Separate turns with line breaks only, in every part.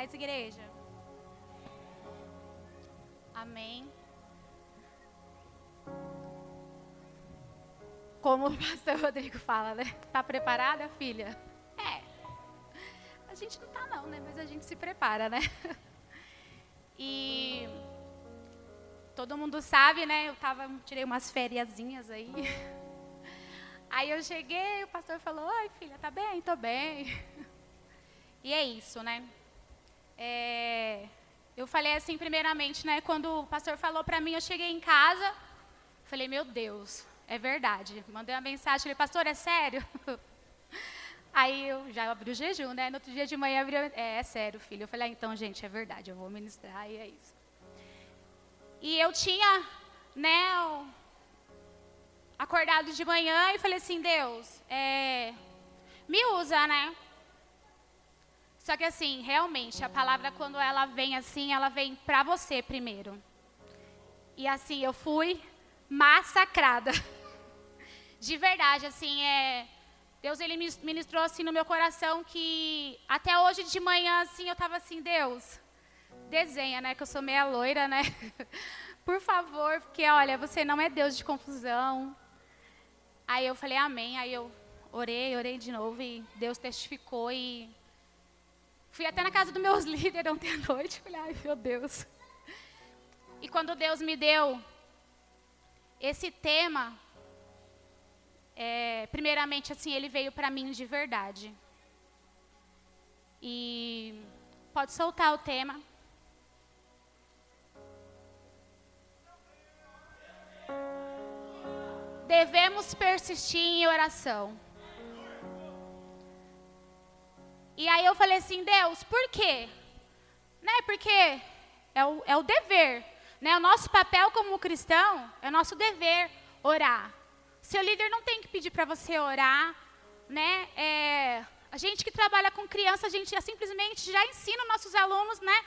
paz, igreja? Amém. Como o pastor Rodrigo fala, né? Tá preparada, filha? É. A gente não tá não, né? Mas a gente se prepara, né? E todo mundo sabe, né? Eu tava, tirei umas fériasinhas aí. Aí eu cheguei, o pastor falou: Oi, filha, tá bem? Tô bem. E é isso, né? É, eu falei assim, primeiramente, né? Quando o pastor falou para mim, eu cheguei em casa, falei: Meu Deus, é verdade. Mandei uma mensagem, falei: Pastor, é sério? Aí eu já abri o jejum, né? No outro dia de manhã, abri, é, é sério, filho. Eu falei: ah, Então, gente, é verdade, eu vou ministrar e é isso. E eu tinha, né? Acordado de manhã e falei assim: Deus, é, me usa, né? Só que assim, realmente, a palavra quando ela vem assim, ela vem para você primeiro. E assim, eu fui massacrada. De verdade, assim, é Deus ele ministrou assim no meu coração que até hoje de manhã assim eu estava assim, Deus, desenha, né, que eu sou meia loira, né? Por favor, porque olha, você não é Deus de confusão. Aí eu falei amém, aí eu orei, orei de novo e Deus testificou e Fui até na casa dos meus líderes ontem à noite. Falei, ai meu Deus. E quando Deus me deu esse tema, é, primeiramente assim, ele veio para mim de verdade. E pode soltar o tema. Devemos persistir em oração. E aí eu falei assim, Deus, por quê? Né? Porque é o, é o dever. Né? O nosso papel como cristão é o nosso dever orar. Seu líder não tem que pedir para você orar. Né? É, a gente que trabalha com criança, a gente já simplesmente já ensina nossos alunos né,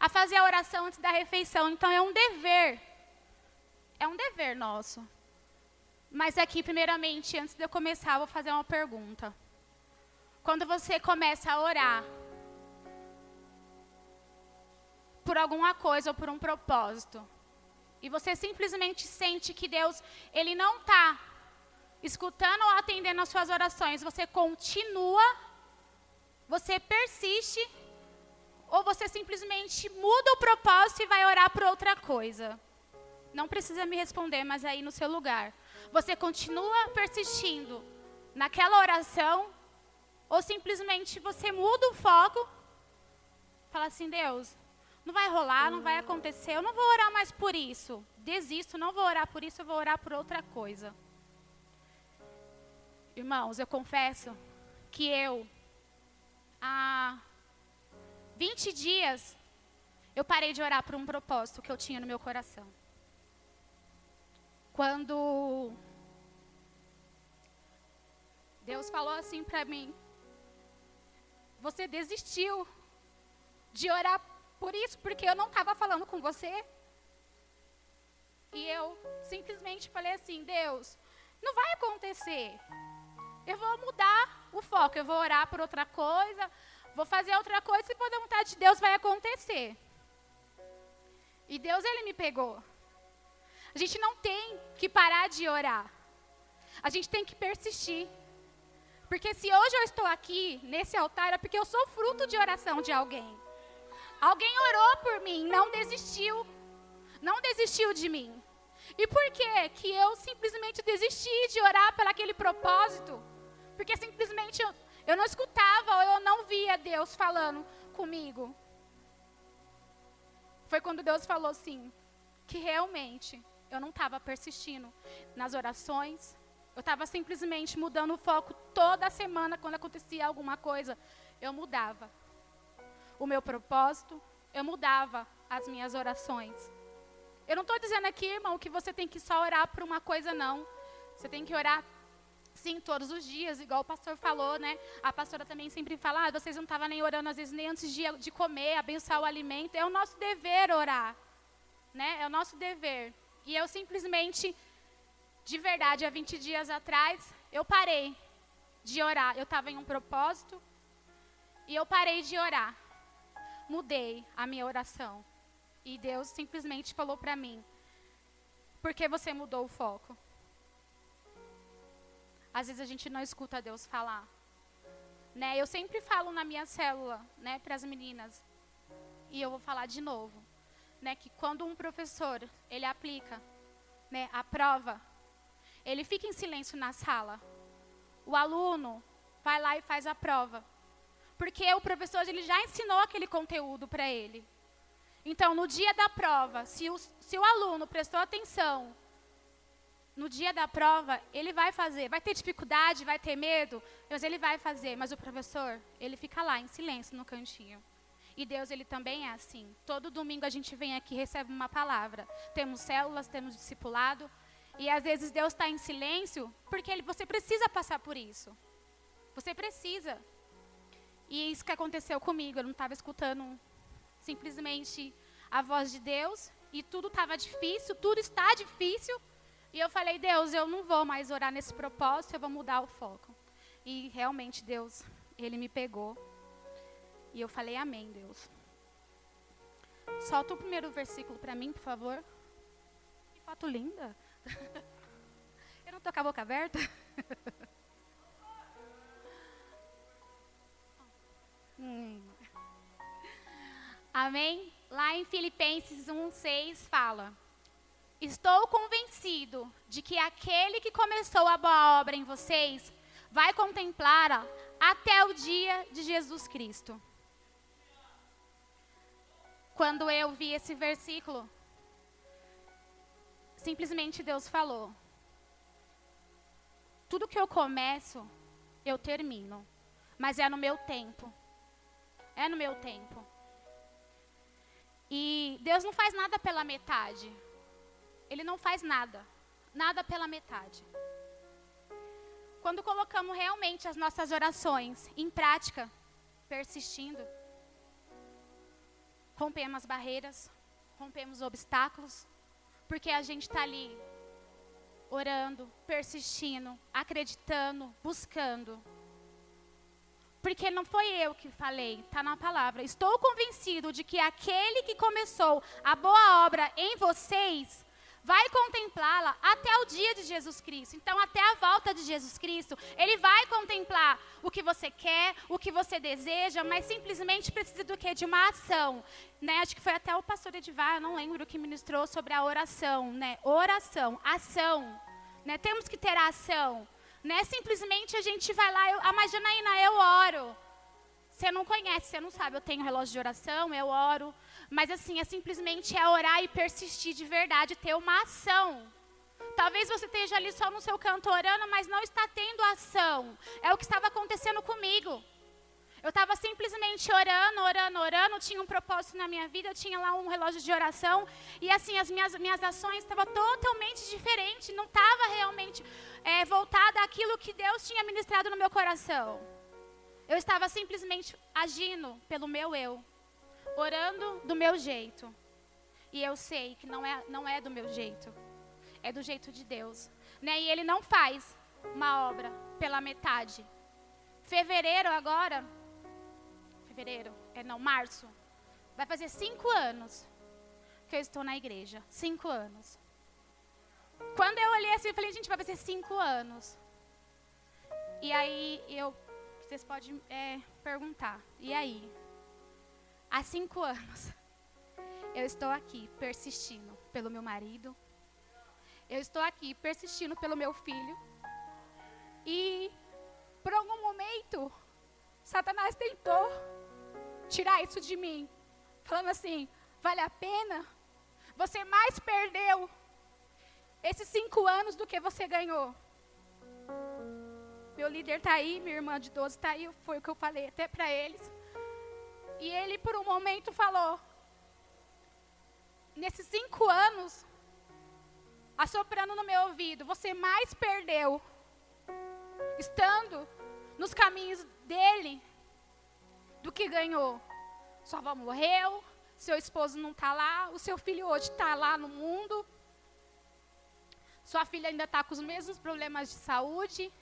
a fazer a oração antes da refeição. Então é um dever. É um dever nosso. Mas aqui, primeiramente, antes de eu começar, eu vou fazer uma pergunta. Quando você começa a orar por alguma coisa ou por um propósito, e você simplesmente sente que Deus, Ele não está escutando ou atendendo as suas orações, você continua, você persiste, ou você simplesmente muda o propósito e vai orar por outra coisa. Não precisa me responder, mas aí no seu lugar. Você continua persistindo naquela oração ou simplesmente você muda o foco, fala assim: Deus, não vai rolar, não vai acontecer, eu não vou orar mais por isso. Desisto, não vou orar por isso, eu vou orar por outra coisa. Irmãos, eu confesso que eu, há 20 dias, eu parei de orar por um propósito que eu tinha no meu coração. Quando Deus falou assim para mim: você desistiu de orar por isso, porque eu não estava falando com você. E eu simplesmente falei assim: Deus, não vai acontecer. Eu vou mudar o foco, eu vou orar por outra coisa, vou fazer outra coisa, for da vontade de Deus, vai acontecer. E Deus, Ele me pegou. A gente não tem que parar de orar. A gente tem que persistir. Porque se hoje eu estou aqui, nesse altar, é porque eu sou fruto de oração de alguém. Alguém orou por mim, não desistiu. Não desistiu de mim. E por que que eu simplesmente desisti de orar por aquele propósito? Porque simplesmente eu, eu não escutava ou eu não via Deus falando comigo. Foi quando Deus falou assim, que realmente eu não estava persistindo nas orações, eu estava simplesmente mudando o foco toda semana quando acontecia alguma coisa. Eu mudava o meu propósito, eu mudava as minhas orações. Eu não estou dizendo aqui, irmão, que você tem que só orar por uma coisa, não. Você tem que orar, sim, todos os dias, igual o pastor falou, né? A pastora também sempre fala, ah, vocês não estavam nem orando, às vezes, nem antes de, de comer, abençoar o alimento. É o nosso dever orar, né? É o nosso dever. E eu simplesmente de verdade, há 20 dias atrás, eu parei de orar. Eu estava em um propósito e eu parei de orar. mudei a minha oração. E Deus simplesmente falou para mim: Por que você mudou o foco? Às vezes a gente não escuta Deus falar. Né? Eu sempre falo na minha célula, né, para as meninas, e eu vou falar de novo, né, que quando um professor ele aplica, né, a prova, ele fica em silêncio na sala. O aluno vai lá e faz a prova, porque o professor ele já ensinou aquele conteúdo para ele. Então, no dia da prova, se o, se o aluno prestou atenção no dia da prova, ele vai fazer. Vai ter dificuldade, vai ter medo, mas ele vai fazer. Mas o professor, ele fica lá em silêncio no cantinho. E Deus, ele também é assim. Todo domingo a gente vem aqui recebe uma palavra. Temos células, temos discipulado. E às vezes Deus está em silêncio porque ele, você precisa passar por isso. Você precisa. E isso que aconteceu comigo. Eu não estava escutando simplesmente a voz de Deus. E tudo estava difícil, tudo está difícil. E eu falei, Deus, eu não vou mais orar nesse propósito, eu vou mudar o foco. E realmente Deus, Ele me pegou. E eu falei, Amém, Deus. Solta o primeiro versículo para mim, por favor. Que foto linda. eu não tô com a boca aberta? hum. Amém? Lá em Filipenses 1,6 fala. Estou convencido de que aquele que começou a boa obra em vocês vai contemplá-la até o dia de Jesus Cristo. Quando eu vi esse versículo, simplesmente Deus falou: Tudo que eu começo, eu termino, mas é no meu tempo. É no meu tempo. E Deus não faz nada pela metade. Ele não faz nada, nada pela metade. Quando colocamos realmente as nossas orações em prática, persistindo, rompemos as barreiras, rompemos obstáculos, porque a gente está ali orando, persistindo, acreditando, buscando. Porque não foi eu que falei, está na palavra. Estou convencido de que aquele que começou a boa obra em vocês vai contemplá-la até o dia de Jesus Cristo. Então, até a volta de Jesus Cristo, ele vai contemplar o que você quer, o que você deseja, mas simplesmente precisa do quê? De uma ação. Né? Acho que foi até o pastor Edivar, não lembro, que ministrou sobre a oração. Né? Oração, ação. Né? Temos que ter ação. Né? Simplesmente a gente vai lá, eu, ah, mas Janaína, eu oro. Você não conhece, você não sabe, eu tenho relógio de oração, eu oro. Mas assim, é simplesmente é orar e persistir de verdade, ter uma ação. Talvez você esteja ali só no seu canto orando, mas não está tendo ação. É o que estava acontecendo comigo. Eu estava simplesmente orando, orando, orando, tinha um propósito na minha vida, eu tinha lá um relógio de oração, e assim, as minhas, minhas ações estavam totalmente diferentes, não estava realmente é, voltada àquilo que Deus tinha ministrado no meu coração. Eu estava simplesmente agindo pelo meu eu orando do meu jeito. E eu sei que não é, não é do meu jeito. É do jeito de Deus. Né? E Ele não faz uma obra pela metade. Fevereiro agora. Fevereiro? É não, março. Vai fazer cinco anos que eu estou na igreja. Cinco anos. Quando eu olhei assim, eu falei, gente, vai fazer cinco anos. E aí eu. Vocês podem é, perguntar. E aí? Há cinco anos, eu estou aqui persistindo pelo meu marido. Eu estou aqui persistindo pelo meu filho. E, por algum momento, Satanás tentou tirar isso de mim, falando assim: vale a pena? Você mais perdeu esses cinco anos do que você ganhou. Meu líder está aí, minha irmã de 12 está aí, foi o que eu falei até para eles. E ele, por um momento, falou: Nesses cinco anos, assoprando no meu ouvido, você mais perdeu estando nos caminhos dele do que ganhou. Sua avó morreu, seu esposo não está lá, o seu filho hoje está lá no mundo, sua filha ainda está com os mesmos problemas de saúde.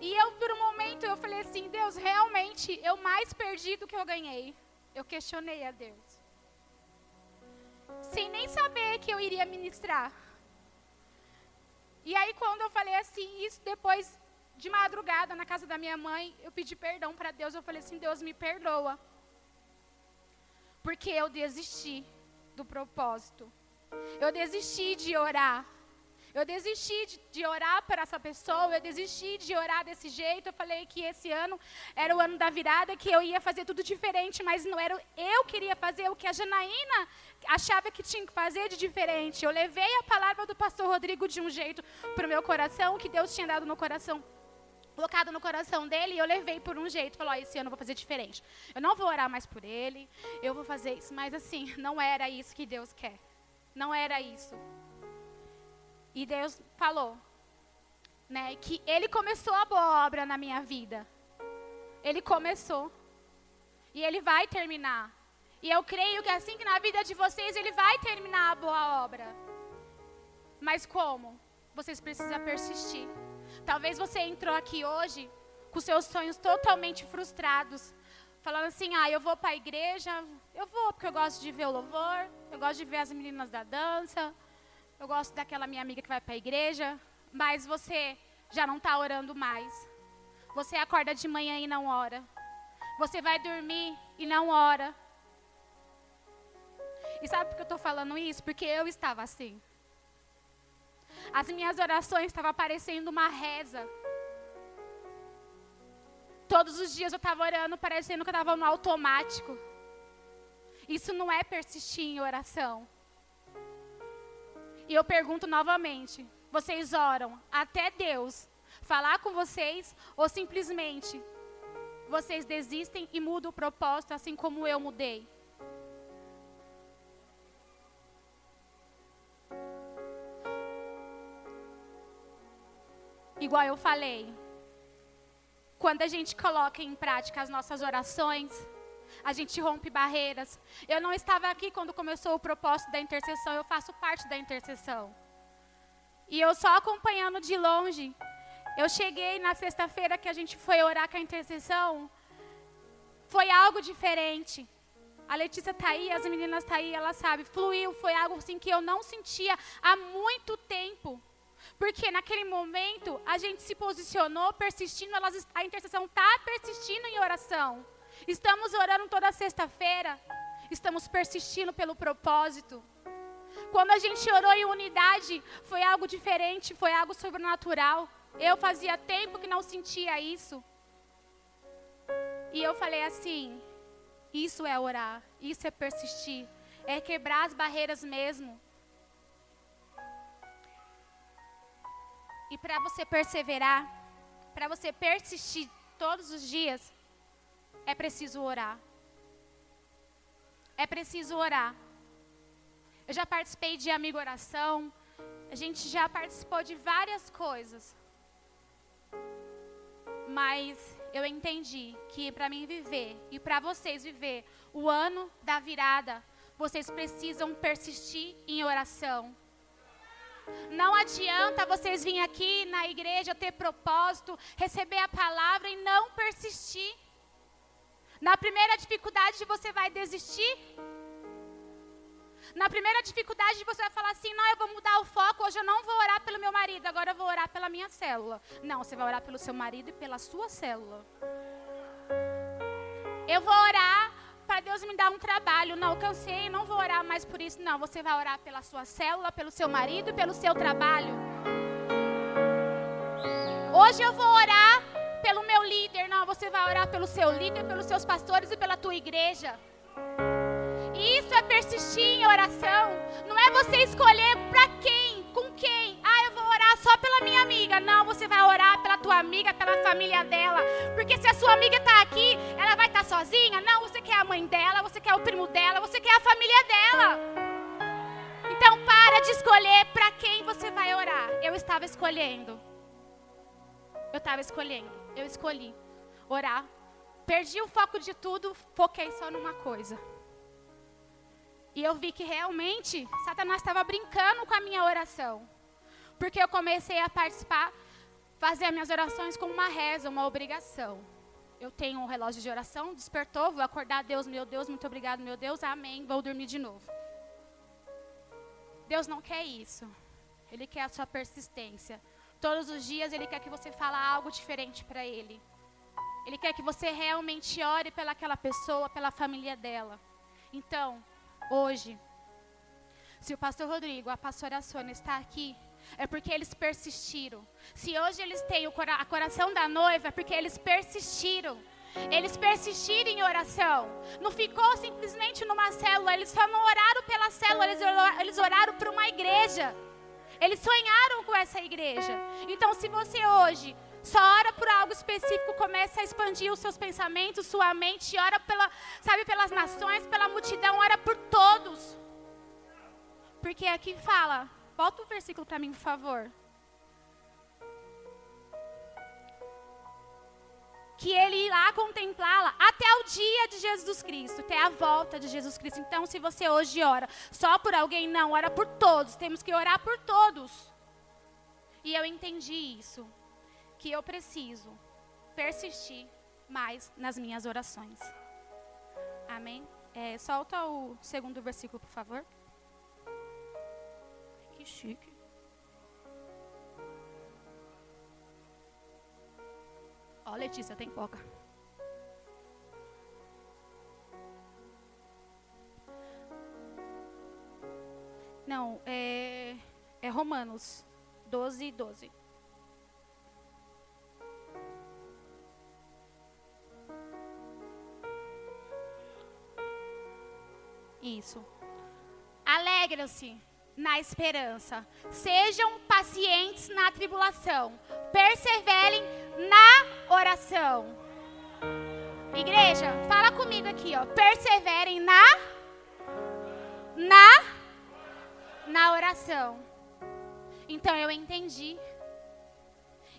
E eu, por um momento, eu falei assim, Deus, realmente, eu mais perdi do que eu ganhei. Eu questionei a Deus. Sem nem saber que eu iria ministrar. E aí, quando eu falei assim, isso depois de madrugada na casa da minha mãe, eu pedi perdão para Deus. Eu falei assim: Deus me perdoa. Porque eu desisti do propósito. Eu desisti de orar. Eu desisti de, de, orar para essa pessoa, eu desisti de orar desse jeito. Eu falei que esse ano era o ano da virada, que eu ia fazer tudo diferente, mas não era eu queria fazer o que a Janaína achava que tinha que fazer de diferente. Eu levei a palavra do pastor Rodrigo de um jeito para o meu coração, que Deus tinha dado no coração colocado no coração dele e eu levei por um jeito. Falou: oh, esse ano eu vou fazer diferente. Eu não vou orar mais por ele, eu vou fazer isso. Mas assim, não era isso que Deus quer. Não era isso. E Deus falou, né, que Ele começou a boa obra na minha vida. Ele começou. E Ele vai terminar. E eu creio que assim que na vida de vocês Ele vai terminar a boa obra. Mas como? Vocês precisam persistir. Talvez você entrou aqui hoje com seus sonhos totalmente frustrados. Falando assim, ah, eu vou para a igreja, eu vou porque eu gosto de ver o louvor, eu gosto de ver as meninas da dança, eu gosto daquela minha amiga que vai para a igreja, mas você já não está orando mais. Você acorda de manhã e não ora. Você vai dormir e não ora. E sabe por que eu estou falando isso? Porque eu estava assim. As minhas orações estavam parecendo uma reza. Todos os dias eu estava orando, parecendo que eu estava no automático. Isso não é persistir em oração. E eu pergunto novamente: vocês oram até Deus falar com vocês ou simplesmente vocês desistem e mudam o propósito assim como eu mudei? Igual eu falei, quando a gente coloca em prática as nossas orações, a gente rompe barreiras. Eu não estava aqui quando começou o propósito da intercessão, eu faço parte da intercessão. E eu só acompanhando de longe. Eu cheguei na sexta-feira que a gente foi orar com a intercessão, foi algo diferente. A Letícia está aí, as meninas tá aí, ela sabe, fluiu, foi algo assim que eu não sentia há muito tempo. Porque naquele momento a gente se posicionou persistindo, elas, a intercessão está persistindo em oração. Estamos orando toda sexta-feira. Estamos persistindo pelo propósito. Quando a gente orou em unidade, foi algo diferente, foi algo sobrenatural. Eu fazia tempo que não sentia isso. E eu falei assim: isso é orar, isso é persistir, é quebrar as barreiras mesmo. E para você perseverar, para você persistir todos os dias, é preciso orar. É preciso orar. Eu já participei de amigo oração, a gente já participou de várias coisas. Mas eu entendi que para mim viver e para vocês viver o ano da virada, vocês precisam persistir em oração. Não adianta vocês virem aqui na igreja ter propósito, receber a palavra e não persistir. Na primeira dificuldade você vai desistir. Na primeira dificuldade você vai falar assim: não, eu vou mudar o foco, hoje eu não vou orar pelo meu marido, agora eu vou orar pela minha célula. Não, você vai orar pelo seu marido e pela sua célula. Eu vou orar para Deus me dar um trabalho. Não, cansei, não vou orar mais por isso. Não, você vai orar pela sua célula, pelo seu marido e pelo seu trabalho. Hoje eu vou orar pelo meu líder, não, você vai orar pelo seu líder, pelos seus pastores e pela tua igreja. E isso é persistir em oração. Não é você escolher para quem, com quem. Ah, eu vou orar só pela minha amiga. Não, você vai orar pela tua amiga, pela família dela. Porque se a sua amiga está aqui, ela vai estar tá sozinha? Não, você quer a mãe dela, você quer o primo dela, você quer a família dela. Então para de escolher para quem você vai orar. Eu estava escolhendo. Eu estava escolhendo eu escolhi orar. Perdi o foco de tudo, foquei só numa coisa. E eu vi que realmente Satanás estava brincando com a minha oração. Porque eu comecei a participar, fazer as minhas orações como uma reza, uma obrigação. eu tenho um relógio de oração, despertou, vou acordar, Deus, meu Deus, muito obrigado, meu Deus, amém, vou dormir de novo. Deus não quer isso. Ele quer a sua persistência. Todos os dias Ele quer que você fale algo diferente para Ele. Ele quer que você realmente ore pelaquela pessoa, pela família dela. Então, hoje, se o pastor Rodrigo, a pastora Sônia está aqui, é porque eles persistiram. Se hoje eles têm o cora coração da noiva, é porque eles persistiram. Eles persistiram em oração. Não ficou simplesmente numa célula. Eles só não oraram pela célula, eles oraram, eles oraram por uma igreja. Eles sonharam com essa igreja. Então, se você hoje só ora por algo específico, começa a expandir os seus pensamentos, sua mente, ora pela, sabe, pelas nações, pela multidão, ora por todos. Porque aqui fala, Volta o versículo para mim, por favor. Que ele irá contemplá-la até o dia de Jesus Cristo, até a volta de Jesus Cristo. Então, se você hoje ora só por alguém, não, ora por todos. Temos que orar por todos. E eu entendi isso, que eu preciso persistir mais nas minhas orações. Amém? É, solta o segundo versículo, por favor que chique. Ó, Letícia, tem coca. Não, é, é Romanos 12, 12. Isso. Alegra-se na esperança. Sejam pacientes na tribulação. Perseverem na oração. Igreja, fala comigo aqui, ó. Perseverem na na na oração. Então eu entendi.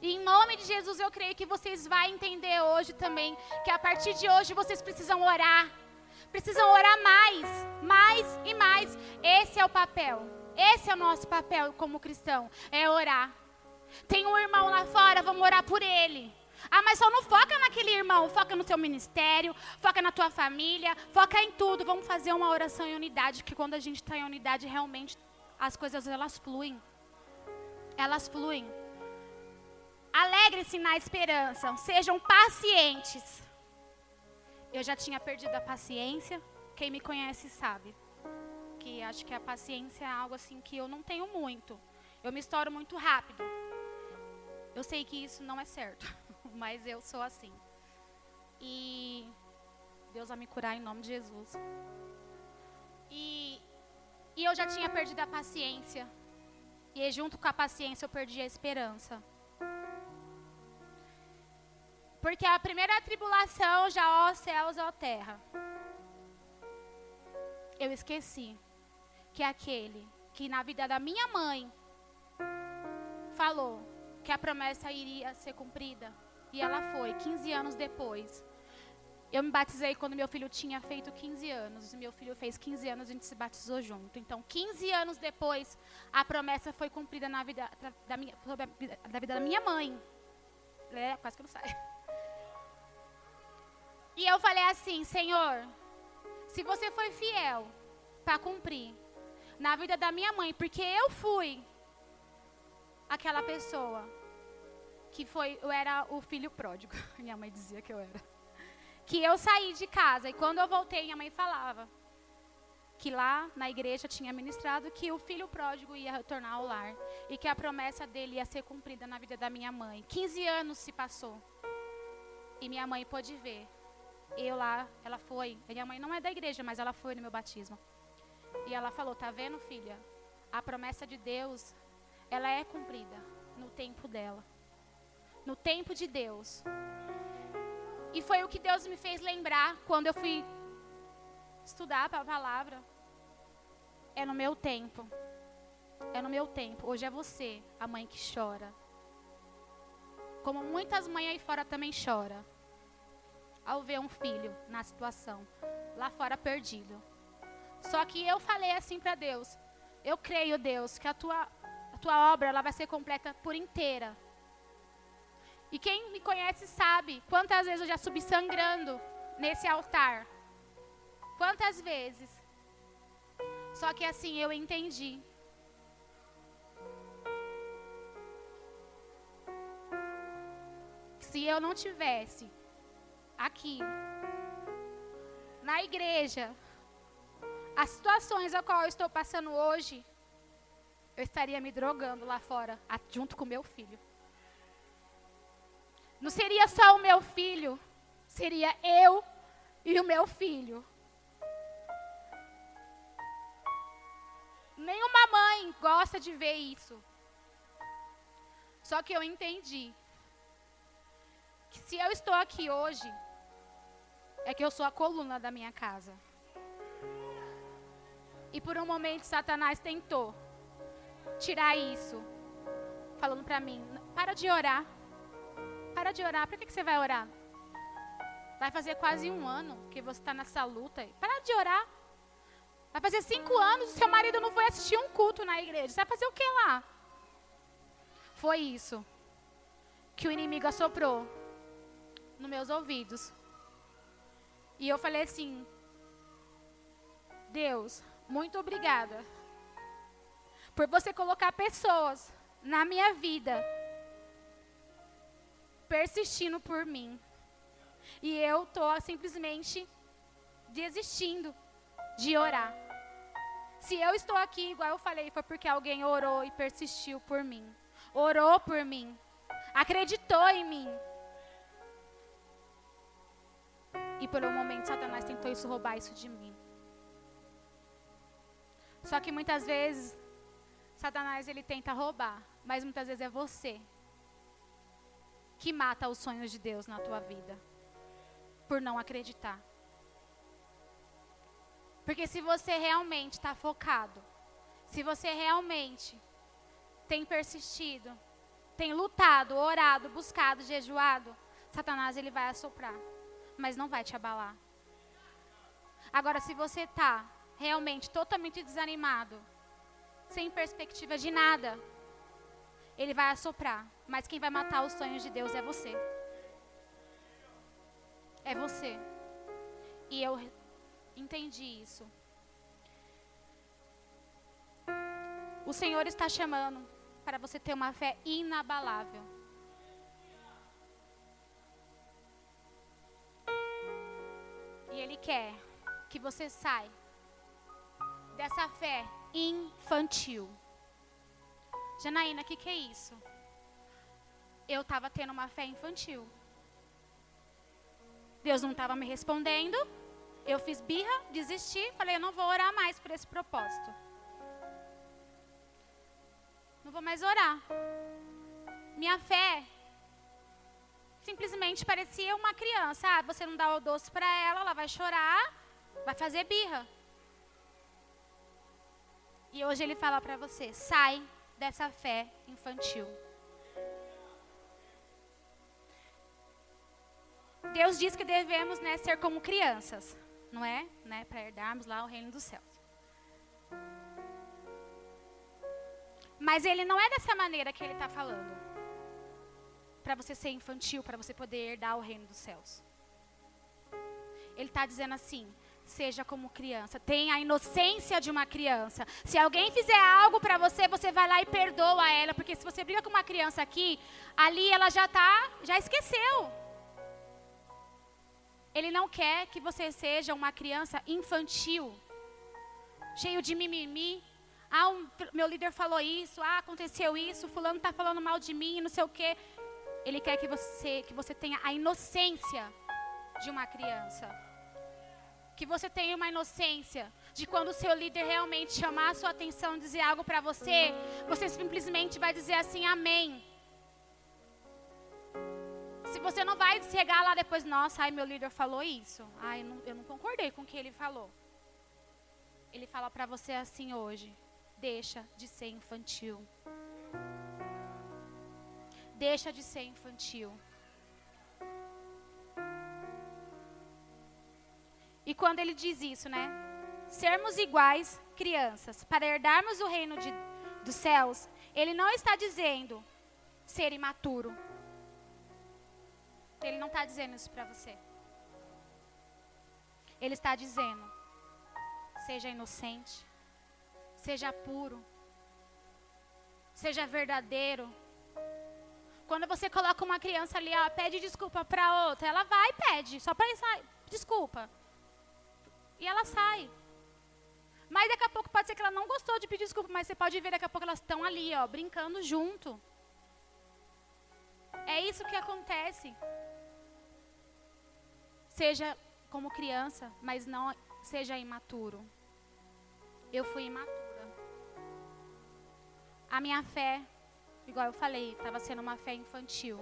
E em nome de Jesus eu creio que vocês vão entender hoje também que a partir de hoje vocês precisam orar. Precisam orar mais, mais e mais. Esse é o papel. Esse é o nosso papel como cristão, é orar. Tem um irmão lá fora, vamos orar por ele. Ah, mas só não foca naquele irmão, foca no seu ministério, foca na tua família, foca em tudo. Vamos fazer uma oração em unidade, que quando a gente está em unidade, realmente as coisas elas fluem. Elas fluem. Alegre-se na esperança, sejam pacientes. Eu já tinha perdido a paciência, quem me conhece sabe que acho que a paciência é algo assim que eu não tenho muito. Eu me estouro muito rápido. Eu sei que isso não é certo, mas eu sou assim. E Deus vai me curar em nome de Jesus. E, e eu já tinha perdido a paciência. E junto com a paciência eu perdi a esperança. Porque a primeira tribulação já ó céus, ó terra. Eu esqueci que aquele que na vida da minha mãe falou que a promessa iria ser cumprida. E ela foi, 15 anos depois. Eu me batizei quando meu filho tinha feito 15 anos. Meu filho fez 15 anos e a gente se batizou junto. Então, 15 anos depois, a promessa foi cumprida na vida da minha, da vida da minha mãe. É, quase que não sai. E eu falei assim, Senhor, se você foi fiel para cumprir, na vida da minha mãe, porque eu fui aquela pessoa que foi, eu era o filho pródigo. Minha mãe dizia que eu era. Que eu saí de casa e quando eu voltei, minha mãe falava que lá na igreja tinha ministrado que o filho pródigo ia retornar ao lar e que a promessa dele ia ser cumprida na vida da minha mãe. 15 anos se passou. E minha mãe pôde ver. Eu lá, ela foi. Minha mãe não é da igreja, mas ela foi no meu batismo. E ela falou: Tá vendo, filha? A promessa de Deus, ela é cumprida no tempo dela. No tempo de Deus. E foi o que Deus me fez lembrar quando eu fui estudar a palavra. É no meu tempo. É no meu tempo. Hoje é você, a mãe que chora. Como muitas mães aí fora também choram. Ao ver um filho na situação, lá fora perdido. Só que eu falei assim para Deus: eu creio, Deus, que a tua, a tua obra ela vai ser completa por inteira. E quem me conhece sabe quantas vezes eu já subi sangrando nesse altar. Quantas vezes? Só que assim eu entendi. Se eu não tivesse aqui na igreja as situações a qual eu estou passando hoje, eu estaria me drogando lá fora, junto com meu filho. Não seria só o meu filho, seria eu e o meu filho. Nenhuma mãe gosta de ver isso. Só que eu entendi que se eu estou aqui hoje, é que eu sou a coluna da minha casa. E por um momento Satanás tentou tirar isso, falando para mim: para de orar. Para de orar. Por que, que você vai orar? Vai fazer quase um ano que você está nessa luta. Para de orar. Vai fazer cinco anos e seu marido não foi assistir um culto na igreja. Você vai fazer o que lá? Foi isso que o inimigo assoprou nos meus ouvidos. E eu falei assim: Deus, muito obrigada por você colocar pessoas na minha vida persistindo por mim. E eu tô simplesmente desistindo de orar. Se eu estou aqui, igual eu falei, foi porque alguém orou e persistiu por mim. Orou por mim. Acreditou em mim. E por um momento Satanás tentou isso roubar isso de mim. Só que muitas vezes Satanás ele tenta roubar, mas muitas vezes é você que mata os sonhos de Deus na tua vida. Por não acreditar. Porque se você realmente está focado, se você realmente tem persistido, tem lutado, orado, buscado, jejuado, Satanás ele vai assoprar, mas não vai te abalar. Agora, se você está realmente totalmente desanimado, sem perspectiva de nada, ele vai assoprar. Mas quem vai matar os sonhos de Deus é você. É você. E eu entendi isso. O Senhor está chamando para você ter uma fé inabalável. E Ele quer que você saia dessa fé infantil. Janaína, o que, que é isso? Eu estava tendo uma fé infantil. Deus não estava me respondendo. Eu fiz birra, desisti, falei, eu não vou orar mais por esse propósito. Não vou mais orar. Minha fé simplesmente parecia uma criança. Ah, você não dá o doce para ela, ela vai chorar, vai fazer birra. E hoje ele fala para você: sai dessa fé infantil. Deus diz que devemos né, ser como crianças, não é? Né, Para herdarmos lá o reino dos céus. Mas ele não é dessa maneira que ele está falando. Para você ser infantil, para você poder herdar o reino dos céus. Ele está dizendo assim: seja como criança. Tenha a inocência de uma criança. Se alguém fizer algo para você, você vai lá e perdoa ela, porque se você briga com uma criança aqui, ali ela já tá, já esqueceu. Ele não quer que você seja uma criança infantil, cheio de mimimi. Ah, um, meu líder falou isso, ah, aconteceu isso, fulano está falando mal de mim, não sei o quê. Ele quer que você, que você tenha a inocência de uma criança que você tenha uma inocência de quando o seu líder realmente chamar a sua atenção, dizer algo para você, você simplesmente vai dizer assim, amém. Se você não vai chegar lá depois, nossa, ai, meu líder falou isso. Ai, não, eu não concordei com o que ele falou. Ele fala para você assim hoje: deixa de ser infantil. Deixa de ser infantil. E quando ele diz isso, né? Sermos iguais crianças, para herdarmos o reino de, dos céus, ele não está dizendo ser imaturo. Ele não está dizendo isso para você. Ele está dizendo: seja inocente, seja puro, seja verdadeiro. Quando você coloca uma criança ali, ela pede desculpa para outra, ela vai e pede, só para desculpa. E ela sai. Mas daqui a pouco pode ser que ela não gostou de pedir desculpa, mas você pode ver daqui a pouco elas estão ali, ó, brincando junto. É isso que acontece. Seja como criança, mas não seja imaturo. Eu fui imatura. A minha fé, igual eu falei, estava sendo uma fé infantil.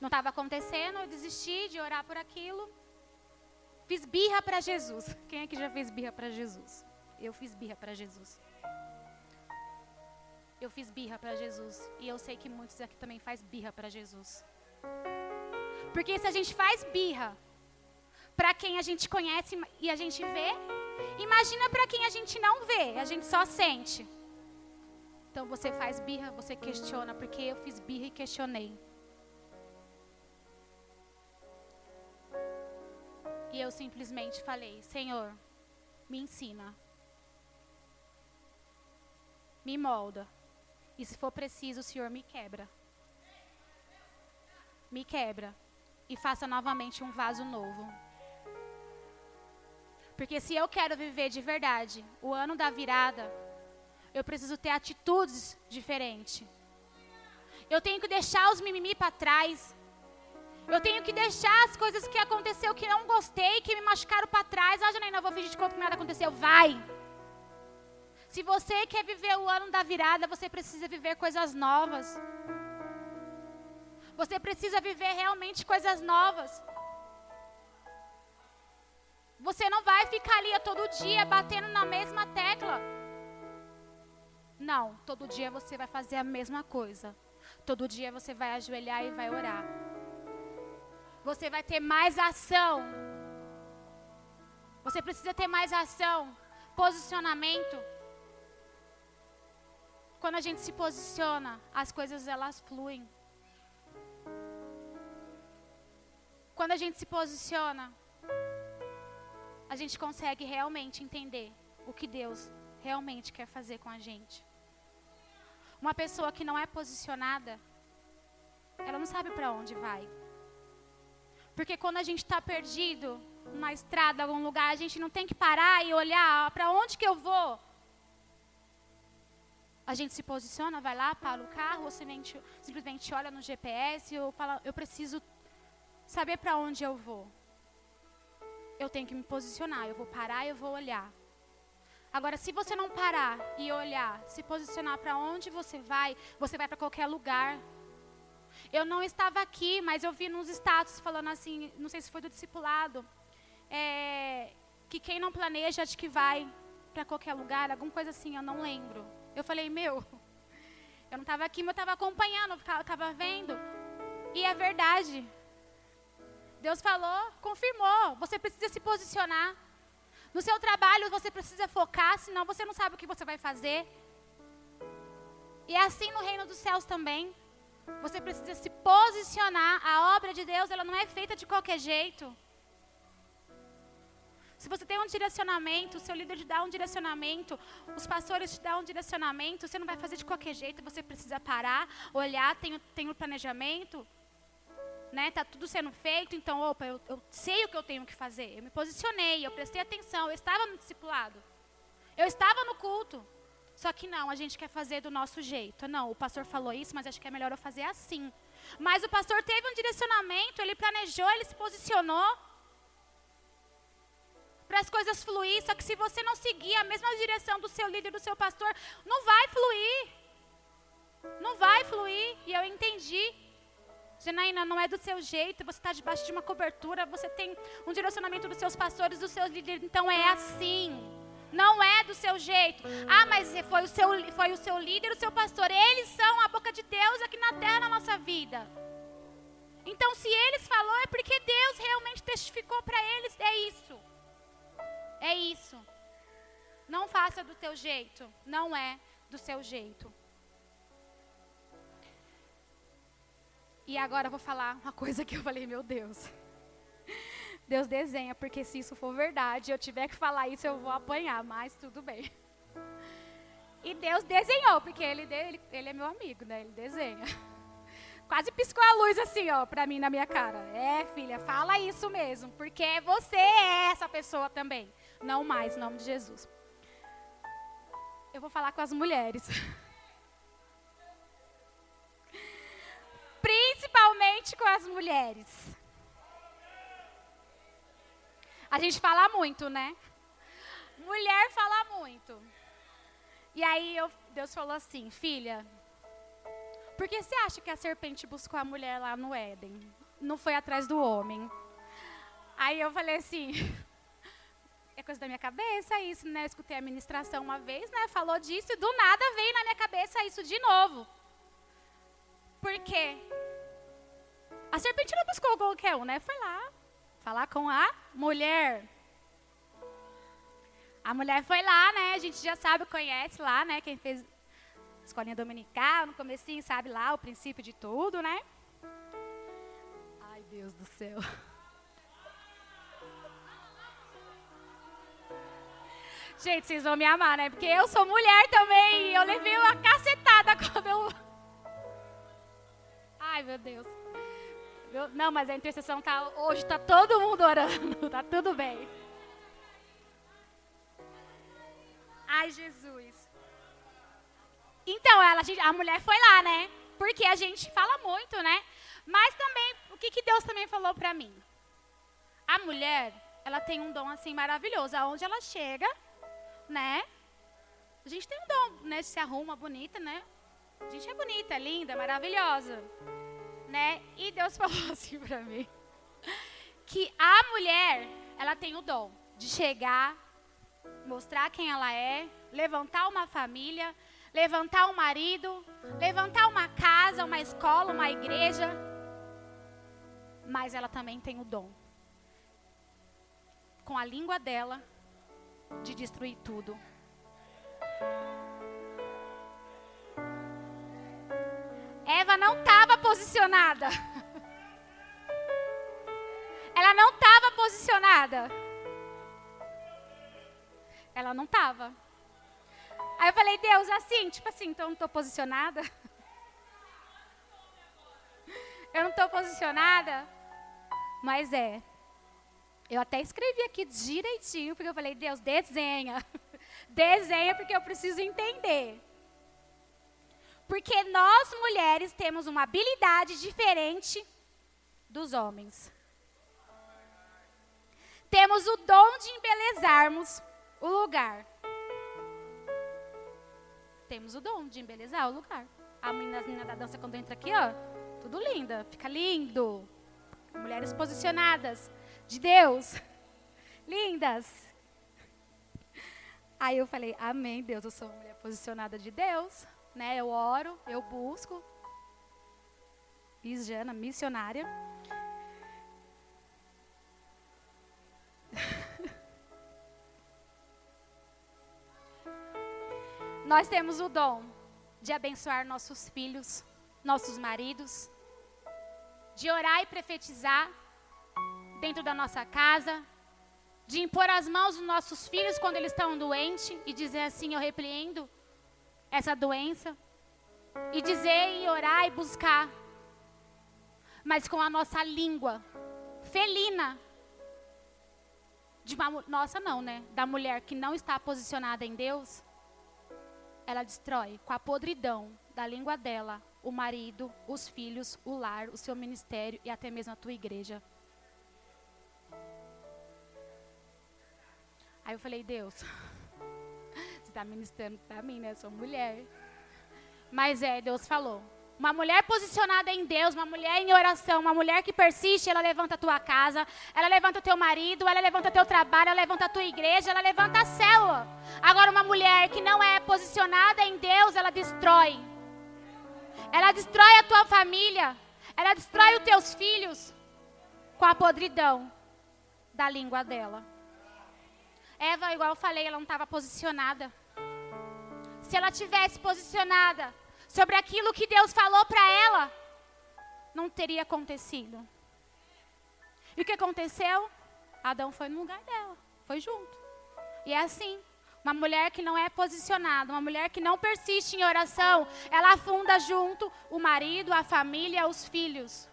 Não estava acontecendo, eu desisti de orar por aquilo. Fiz birra para Jesus. Quem é que já fez birra para Jesus? Eu fiz birra para Jesus. Eu fiz birra para Jesus. E eu sei que muitos aqui também faz birra para Jesus. Porque se a gente faz birra para quem a gente conhece e a gente vê, imagina para quem a gente não vê, a gente só sente. Então você faz birra, você questiona, porque eu fiz birra e questionei. E eu simplesmente falei: Senhor, me ensina. Me molda. E se for preciso, o Senhor me quebra. Me quebra. E faça novamente um vaso novo. Porque se eu quero viver de verdade o ano da virada, eu preciso ter atitudes diferentes. Eu tenho que deixar os mimimi para trás. Eu tenho que deixar as coisas que aconteceu que não gostei, que me machucaram para trás. Ah, Janaína, eu vou fingir de conta que nada aconteceu. Vai! Se você quer viver o ano da virada, você precisa viver coisas novas. Você precisa viver realmente coisas novas. Você não vai ficar ali todo dia batendo na mesma tecla. Não, todo dia você vai fazer a mesma coisa. Todo dia você vai ajoelhar e vai orar você vai ter mais ação. Você precisa ter mais ação, posicionamento. Quando a gente se posiciona, as coisas elas fluem. Quando a gente se posiciona, a gente consegue realmente entender o que Deus realmente quer fazer com a gente. Uma pessoa que não é posicionada, ela não sabe para onde vai. Porque quando a gente está perdido numa estrada, algum lugar, a gente não tem que parar e olhar para onde que eu vou. A gente se posiciona, vai lá, para o carro, ou simplesmente, simplesmente olha no GPS, ou fala, eu preciso saber para onde eu vou. Eu tenho que me posicionar, eu vou parar eu vou olhar. Agora, se você não parar e olhar, se posicionar para onde você vai, você vai para qualquer lugar. Eu não estava aqui, mas eu vi nos status falando assim, não sei se foi do discipulado, é, que quem não planeja de que vai para qualquer lugar, alguma coisa assim, eu não lembro. Eu falei, meu, eu não estava aqui, mas eu estava acompanhando, eu estava vendo. E é verdade. Deus falou, confirmou. Você precisa se posicionar. No seu trabalho você precisa focar, senão você não sabe o que você vai fazer. E é assim no reino dos céus também. Você precisa se posicionar. A obra de Deus, ela não é feita de qualquer jeito. Se você tem um direcionamento, o seu líder te dá um direcionamento, os pastores te dão um direcionamento, você não vai fazer de qualquer jeito, você precisa parar, olhar, tem, tem o planejamento, né? Tá tudo sendo feito, então, opa, eu, eu sei o que eu tenho que fazer. Eu me posicionei, eu prestei atenção, eu estava no discipulado. Eu estava no culto. Só que não, a gente quer fazer do nosso jeito. Não, o pastor falou isso, mas acho que é melhor eu fazer assim. Mas o pastor teve um direcionamento, ele planejou, ele se posicionou para as coisas fluir. Só que se você não seguir a mesma direção do seu líder, do seu pastor, não vai fluir. Não vai fluir. E eu entendi. Janaína, não é do seu jeito, você está debaixo de uma cobertura, você tem um direcionamento dos seus pastores, dos seus líderes, então é assim. Não é do seu jeito. Ah, mas foi o seu, foi o seu líder, o seu pastor. Eles são a boca de Deus aqui na terra, na nossa vida. Então, se eles falou, é porque Deus realmente testificou para eles. É isso. É isso. Não faça do teu jeito. Não é do seu jeito. E agora eu vou falar uma coisa que eu falei, meu Deus. Deus desenha, porque se isso for verdade, eu tiver que falar isso, eu vou apanhar, mas tudo bem. E Deus desenhou, porque ele, ele, ele é meu amigo, né? Ele desenha. Quase piscou a luz assim, ó, pra mim na minha cara. É, filha, fala isso mesmo, porque você é essa pessoa também. Não mais, em nome de Jesus. Eu vou falar com as mulheres. Principalmente com as mulheres. A gente fala muito, né? Mulher fala muito. E aí eu, Deus falou assim, filha, por que você acha que a serpente buscou a mulher lá no Éden? Não foi atrás do homem. Aí eu falei assim, é coisa da minha cabeça isso, né? Eu escutei a ministração uma vez, né? Falou disso e do nada veio na minha cabeça isso de novo. Por quê? A serpente não buscou qualquer um, né? Foi lá falar com a mulher. A mulher foi lá, né? A gente já sabe, conhece lá, né? Quem fez escolinha dominical, no comecinho, sabe lá o princípio de tudo, né? Ai, Deus do céu. Gente, vocês vão me amar, né? Porque eu sou mulher também e eu levei uma cacetada quando eu. Ai, meu Deus. Não, mas a intercessão tá. Hoje tá todo mundo orando, tá tudo bem. Ai, Jesus. Então, ela, a mulher foi lá, né? Porque a gente fala muito, né? Mas também, o que, que Deus também falou para mim? A mulher, ela tem um dom assim maravilhoso. Aonde ela chega, né? A gente tem um dom, né? Se arruma bonita, né? A gente é bonita, linda, maravilhosa. Né? E Deus falou assim para mim. Que a mulher, ela tem o dom de chegar, mostrar quem ela é, levantar uma família, levantar um marido, levantar uma casa, uma escola, uma igreja. Mas ela também tem o dom, com a língua dela, de destruir tudo. Eva não estava posicionada. Ela não estava posicionada. Ela não estava. Aí eu falei, Deus, assim, tipo assim, então eu não estou posicionada? Eu não estou posicionada? Mas é. Eu até escrevi aqui direitinho, porque eu falei, Deus, desenha. desenha porque eu preciso entender. Porque nós mulheres temos uma habilidade diferente dos homens. Temos o dom de embelezarmos o lugar temos o dom de embelezar o lugar. A menina, as meninas da dança, quando entra aqui, ó, tudo linda, fica lindo. Mulheres posicionadas de Deus, lindas. Aí eu falei, amém, Deus, eu sou uma mulher posicionada de Deus, né? Eu oro, eu busco. Isjana, missionária. Nós temos o dom de abençoar nossos filhos, nossos maridos, de orar e profetizar dentro da nossa casa, de impor as mãos nos nossos filhos quando eles estão doentes e dizer assim: Eu repreendo essa doença. E dizer e orar e buscar, mas com a nossa língua felina. De uma, nossa, não, né? Da mulher que não está posicionada em Deus ela destrói com a podridão da língua dela o marido, os filhos, o lar, o seu ministério e até mesmo a tua igreja. Aí eu falei, Deus, está ministrando para mim, né? Eu sou mulher. Mas é, Deus falou. Uma mulher posicionada em Deus, uma mulher em oração, uma mulher que persiste, ela levanta a tua casa, ela levanta o teu marido, ela levanta o teu trabalho, ela levanta a tua igreja, ela levanta a célula. Agora, uma mulher que não é posicionada em Deus, ela destrói. Ela destrói a tua família, ela destrói os teus filhos com a podridão da língua dela. Eva, igual eu falei, ela não estava posicionada. Se ela tivesse posicionada, sobre aquilo que Deus falou para ela. não teria acontecido. E o que aconteceu? Adão foi no lugar dela, foi junto. E é assim. Uma mulher que não é posicionada, uma mulher que não persiste em oração, ela afunda junto o marido, a família, os filhos.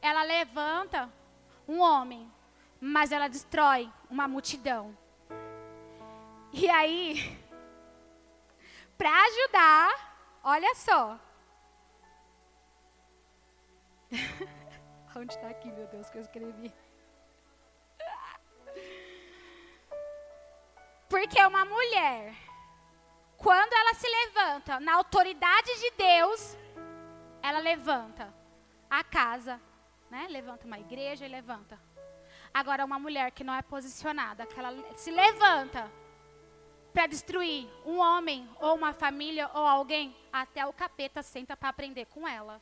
Ela levanta um homem, mas ela destrói uma multidão. E aí, para ajudar, olha só. Onde está aqui, meu Deus, que eu escrevi? Porque uma mulher, quando ela se levanta na autoridade de Deus, ela levanta a casa, né? Levanta uma igreja e levanta. Agora uma mulher que não é posicionada, que ela se levanta para destruir um homem ou uma família ou alguém, até o capeta senta para aprender com ela.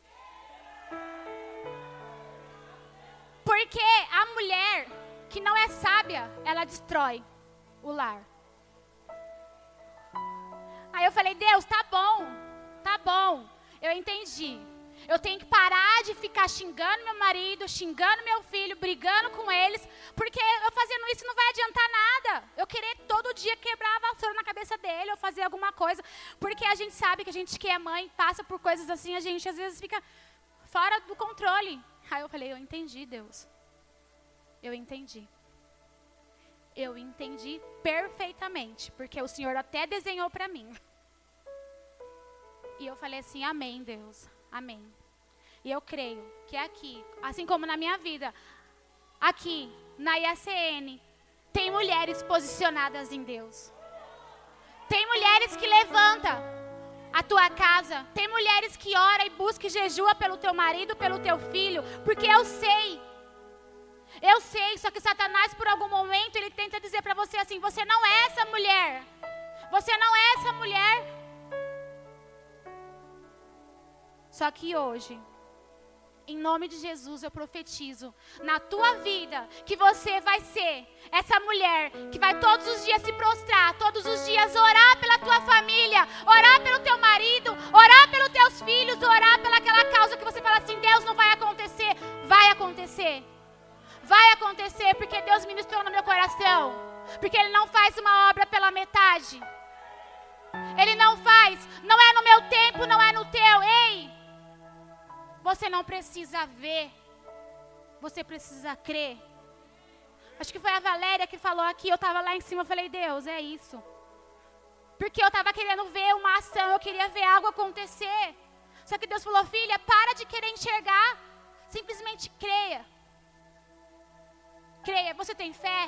Porque a mulher que não é sábia, ela destrói o lar. Aí eu falei, Deus, tá bom, tá bom, eu entendi. Eu tenho que parar de ficar xingando meu marido, xingando meu filho, brigando com eles, porque eu fazendo isso não vai adiantar nada. Eu querer todo dia quebrar a vassoura na cabeça dele, ou fazer alguma coisa, porque a gente sabe que a gente que é mãe passa por coisas assim, a gente às vezes fica fora do controle. Aí eu falei, eu entendi, Deus. Eu entendi eu entendi perfeitamente, porque o Senhor até desenhou para mim. E eu falei assim: Amém, Deus, Amém. E eu creio que aqui, assim como na minha vida, aqui na IACN, tem mulheres posicionadas em Deus. Tem mulheres que levantam a tua casa. Tem mulheres que ora e busca e jejua pelo teu marido, pelo teu filho, porque eu sei eu sei, só que Satanás, por algum momento, ele tenta dizer para você assim: você não é essa mulher. Você não é essa mulher. Só que hoje, em nome de Jesus, eu profetizo na tua vida que você vai ser essa mulher que vai todos os dias se prostrar, todos os dias orar pela tua família, orar pelo teu marido, orar pelos teus filhos, orar pelaquela causa que você fala assim: Deus não vai acontecer. Vai acontecer. Vai acontecer porque Deus ministrou no meu coração. Porque Ele não faz uma obra pela metade. Ele não faz. Não é no meu tempo, não é no teu. Ei! Você não precisa ver. Você precisa crer. Acho que foi a Valéria que falou aqui. Eu estava lá em cima. Eu falei, Deus, é isso. Porque eu estava querendo ver uma ação. Eu queria ver algo acontecer. Só que Deus falou, filha, para de querer enxergar. Simplesmente creia creia, você tem fé?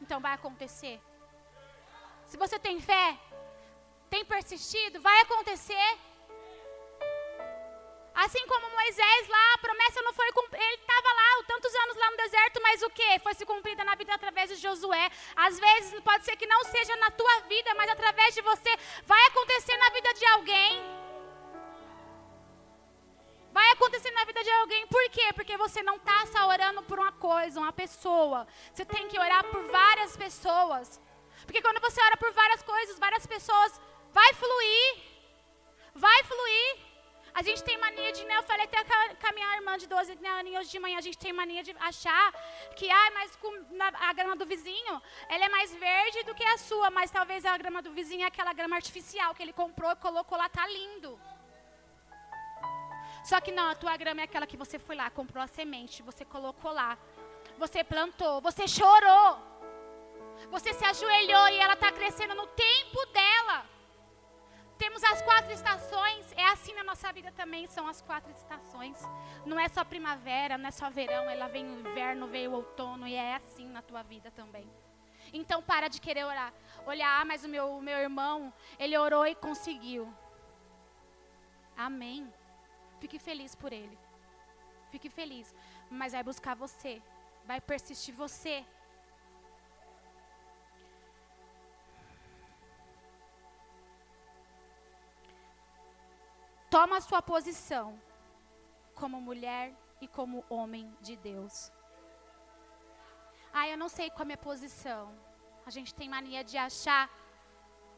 Então vai acontecer. Se você tem fé, tem persistido, vai acontecer. Assim como Moisés lá, a promessa não foi cumprida. Ele estava lá tantos anos lá no deserto, mas o que? Foi se cumprida na vida através de Josué. Às vezes pode ser que não seja na tua vida, mas através de você vai acontecer na vida de alguém. Vai acontecer na vida de alguém. Por quê? Porque você não está só orando por uma coisa, uma pessoa. Você tem que orar por várias pessoas. Porque quando você ora por várias coisas, várias pessoas, vai fluir. Vai fluir. A gente tem mania de, né, eu falei até com a minha irmã de 12 né, aninhos de manhã, a gente tem mania de achar que, ah, mas com, a grama do vizinho, ela é mais verde do que a sua, mas talvez a grama do vizinho é aquela grama artificial que ele comprou e colocou lá, tá lindo. Só que não, a tua grama é aquela que você foi lá, comprou a semente, você colocou lá. Você plantou, você chorou. Você se ajoelhou e ela está crescendo no tempo dela. Temos as quatro estações, é assim na nossa vida também, são as quatro estações. Não é só primavera, não é só verão, ela vem o inverno, veio o outono, e é assim na tua vida também. Então para de querer orar. Olhar, ah, mas o meu, o meu irmão, ele orou e conseguiu. Amém. Fique feliz por ele. Fique feliz. Mas vai buscar você. Vai persistir você. Toma a sua posição como mulher e como homem de Deus. Ah, eu não sei qual é a minha posição. A gente tem mania de achar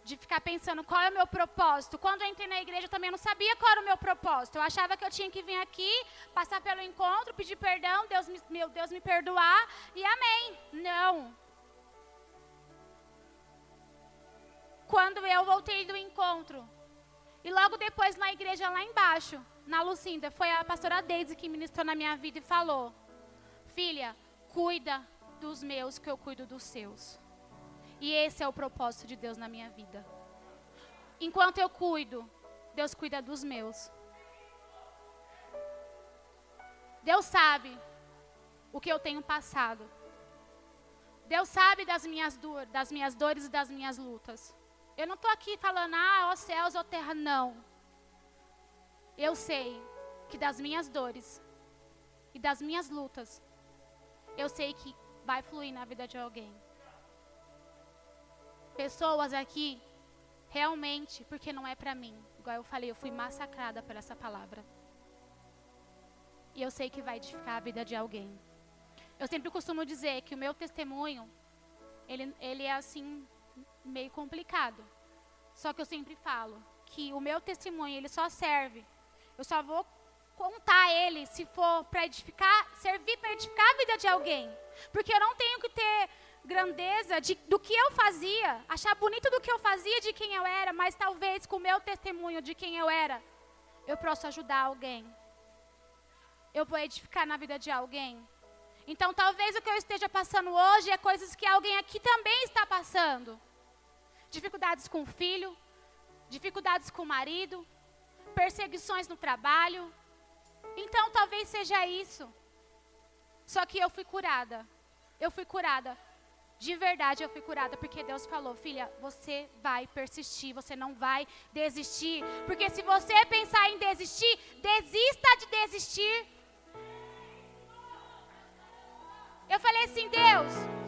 de ficar pensando qual é o meu propósito. Quando eu entrei na igreja, eu também não sabia qual era o meu propósito. Eu achava que eu tinha que vir aqui, passar pelo encontro, pedir perdão, Deus me, meu Deus me perdoar e amém. Não. Quando eu voltei do encontro, e logo depois na igreja lá embaixo, na Lucinda, foi a pastora Deise que ministrou na minha vida e falou: Filha, cuida dos meus que eu cuido dos seus. E esse é o propósito de Deus na minha vida. Enquanto eu cuido, Deus cuida dos meus. Deus sabe o que eu tenho passado. Deus sabe das minhas, do, das minhas dores e das minhas lutas. Eu não estou aqui falando, ah, ó céus, ó terra, não. Eu sei que das minhas dores e das minhas lutas, eu sei que vai fluir na vida de alguém pessoas aqui, realmente, porque não é para mim. Igual eu falei, eu fui massacrada por essa palavra. E eu sei que vai edificar a vida de alguém. Eu sempre costumo dizer que o meu testemunho, ele, ele é assim, meio complicado. Só que eu sempre falo que o meu testemunho, ele só serve. Eu só vou contar ele se for para edificar, servir para edificar a vida de alguém. Porque eu não tenho que ter grandeza de, do que eu fazia, achar bonito do que eu fazia, de quem eu era, mas talvez com o meu testemunho de quem eu era, eu possa ajudar alguém. Eu vou edificar na vida de alguém. Então, talvez o que eu esteja passando hoje é coisas que alguém aqui também está passando. Dificuldades com o filho, dificuldades com o marido, perseguições no trabalho. Então, talvez seja isso. Só que eu fui curada. Eu fui curada de verdade eu fui curada porque Deus falou, filha, você vai persistir, você não vai desistir. Porque se você pensar em desistir, desista de desistir. Eu falei assim, Deus.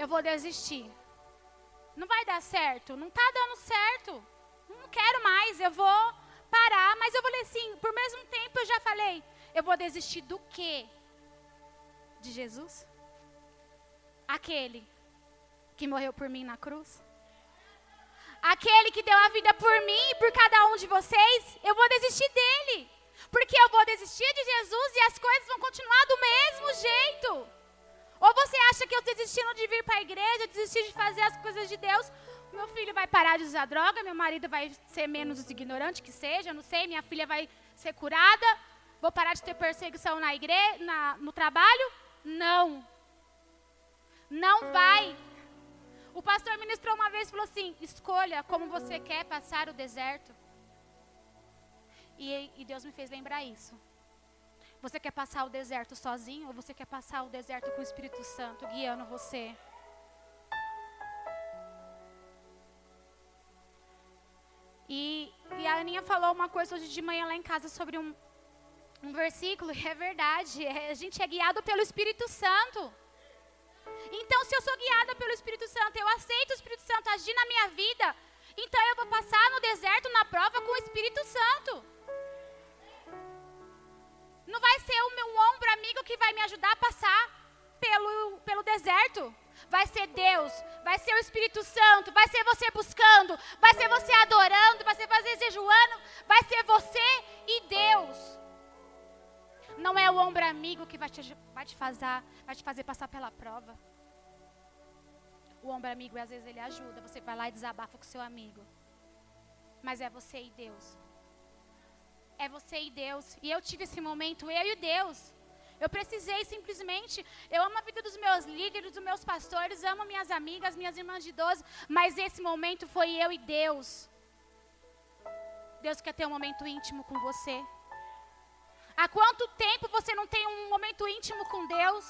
Eu vou desistir. Não vai dar certo, não está dando certo. Não quero mais, eu vou parar. Mas eu falei assim, por mesmo tempo eu já falei, eu vou desistir do quê? De Jesus? Aquele que morreu por mim na cruz? Aquele que deu a vida por mim e por cada um de vocês, eu vou desistir dele. Porque eu vou desistir de Jesus e as coisas vão continuar do mesmo jeito. Ou você acha que eu desistindo de vir para a igreja, desistir de fazer as coisas de Deus, meu filho vai parar de usar droga, meu marido vai ser menos ignorante que seja, não sei, minha filha vai ser curada, vou parar de ter perseguição na igreja, na, no trabalho? Não. Não vai. O pastor ministrou uma vez e falou assim: escolha como você quer passar o deserto. E, e Deus me fez lembrar isso. Você quer passar o deserto sozinho ou você quer passar o deserto com o Espírito Santo guiando você? E, e a Aninha falou uma coisa hoje de manhã lá em casa sobre um, um versículo, e é verdade, é, a gente é guiado pelo Espírito Santo. Então, se eu sou guiada pelo Espírito Santo, eu aceito o Espírito Santo agir na minha vida, então eu vou passar no deserto, na prova, com o Espírito Santo. Não vai ser o meu ombro amigo que vai me ajudar a passar pelo, pelo deserto. Vai ser Deus, vai ser o Espírito Santo, vai ser você buscando, vai ser você adorando, vai ser você jejuando, vai ser você e Deus. Não é o ombro amigo que vai te, vai te, fazer, vai te fazer passar pela prova. O ombro amigo, às vezes, ele ajuda. Você vai lá e desabafa com seu amigo. Mas é você e Deus é você e Deus. E eu tive esse momento, eu e Deus. Eu precisei simplesmente, eu amo a vida dos meus líderes, dos meus pastores, amo minhas amigas, minhas irmãs de 12, mas esse momento foi eu e Deus. Deus quer ter um momento íntimo com você. Há quanto tempo você não tem um momento íntimo com Deus?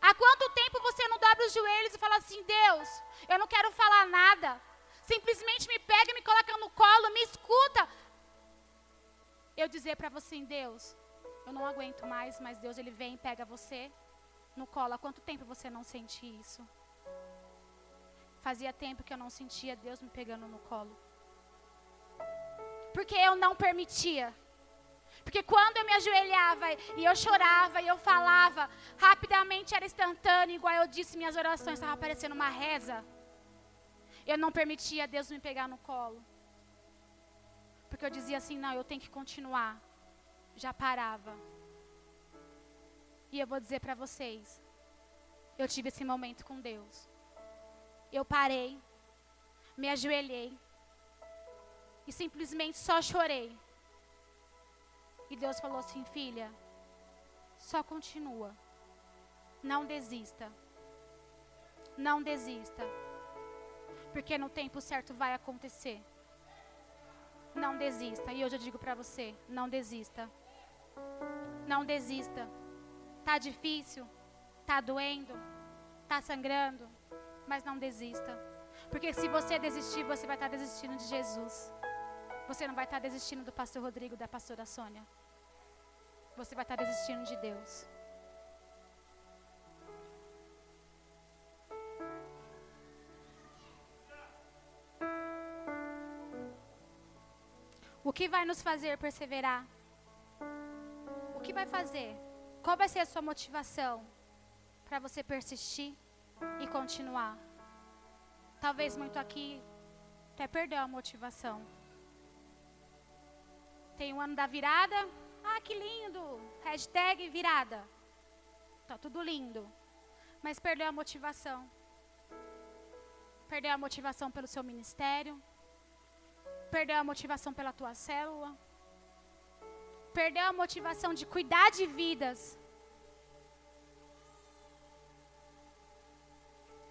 Há quanto tempo você não dobra os joelhos e fala assim: Deus, eu não quero falar nada. Simplesmente me pega me coloca no colo, me escuta, eu dizer para você em Deus, eu não aguento mais, mas Deus ele vem e pega você no colo. Há quanto tempo você não sente isso? Fazia tempo que eu não sentia Deus me pegando no colo. Porque eu não permitia. Porque quando eu me ajoelhava e eu chorava e eu falava, rapidamente era instantâneo, igual eu disse, minhas orações estavam parecendo uma reza. Eu não permitia Deus me pegar no colo. Porque eu dizia assim: não, eu tenho que continuar. Já parava. E eu vou dizer para vocês: eu tive esse momento com Deus. Eu parei, me ajoelhei e simplesmente só chorei. E Deus falou assim: filha, só continua. Não desista. Não desista. Porque no tempo certo vai acontecer. Não desista. E hoje eu digo para você: não desista. Não desista. Tá difícil, tá doendo, tá sangrando, mas não desista. Porque se você desistir, você vai estar tá desistindo de Jesus. Você não vai estar tá desistindo do pastor Rodrigo, da pastora Sônia você vai estar desistindo de Deus. O que vai nos fazer perseverar? O que vai fazer? Qual vai ser a sua motivação para você persistir e continuar? Talvez muito aqui até perdeu a motivação. Tem o ano da virada, ah, que lindo! Hashtag virada. Tá tudo lindo. Mas perdeu a motivação. Perdeu a motivação pelo seu ministério. Perdeu a motivação pela tua célula. Perdeu a motivação de cuidar de vidas.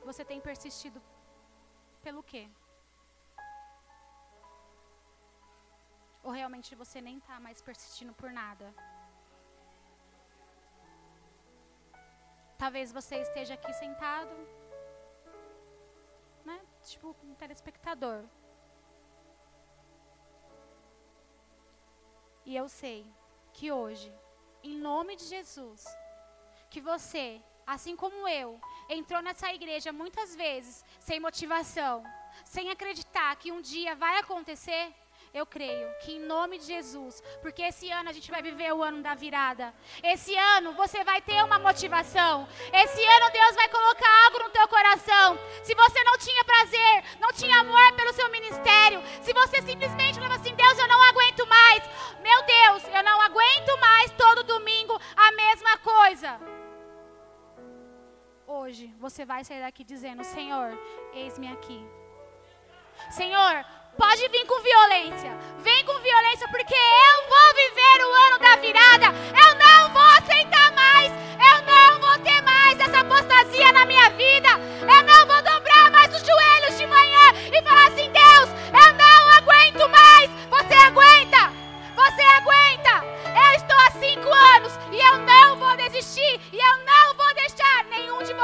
Você tem persistido pelo quê? Ou realmente você nem está mais persistindo por nada? Talvez você esteja aqui sentado, né? Tipo um telespectador. E eu sei que hoje, em nome de Jesus, que você, assim como eu, entrou nessa igreja muitas vezes sem motivação, sem acreditar que um dia vai acontecer, eu creio que em nome de Jesus, porque esse ano a gente vai viver o ano da virada. Esse ano você vai ter uma motivação. Esse ano Deus vai colocar algo no teu coração. Se você não tinha prazer, não tinha amor pelo seu ministério, se você simplesmente falava assim: Hoje você vai sair daqui dizendo: Senhor, eis-me aqui. Senhor, Pode vir com violência. Vem com violência, porque eu vou viver o ano da virada. Eu não vou aceitar mais. Eu não vou ter mais essa apostasia na minha vida. Eu não vou dobrar mais os joelhos de manhã e falar assim: Deus, eu não aguento mais. Você aguenta. Você aguenta. Eu estou há cinco anos e eu não vou desistir. E eu não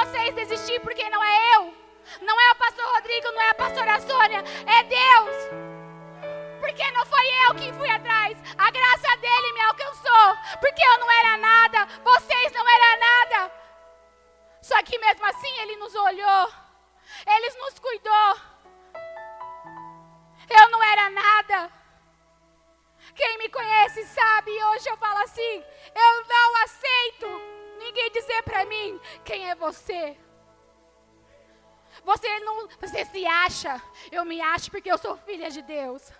vocês desistir, porque não é eu. Não é o pastor Rodrigo, não é a pastora Sônia, é Deus. Porque não foi eu que fui atrás. A graça dele me alcançou. Porque eu não era nada, vocês não eram nada. Só que mesmo assim ele nos olhou. Ele nos cuidou. Eu não era nada. Quem me conhece sabe, hoje eu falo assim: eu não aceito ninguém dizer para mim quem é você. Você não, você se acha. Eu me acho porque eu sou filha de Deus.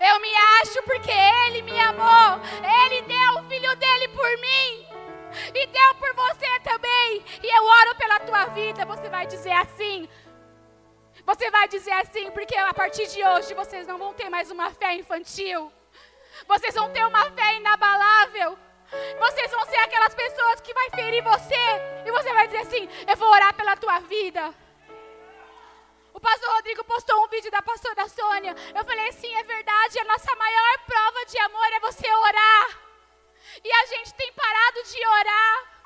Eu me acho porque Ele me amou. Ele deu o filho dele por mim. E deu por você também. E eu oro pela tua vida. Você vai dizer assim. Você vai dizer assim, porque a partir de hoje vocês não vão ter mais uma fé infantil. Vocês vão ter uma fé inabalável. Vocês vão ser aquelas pessoas que vai ferir você. E você vai dizer assim: Eu vou orar pela tua vida. O pastor Rodrigo postou um vídeo da pastora Sônia. Eu falei assim: é verdade, a nossa maior prova de amor é você orar. E a gente tem parado de orar.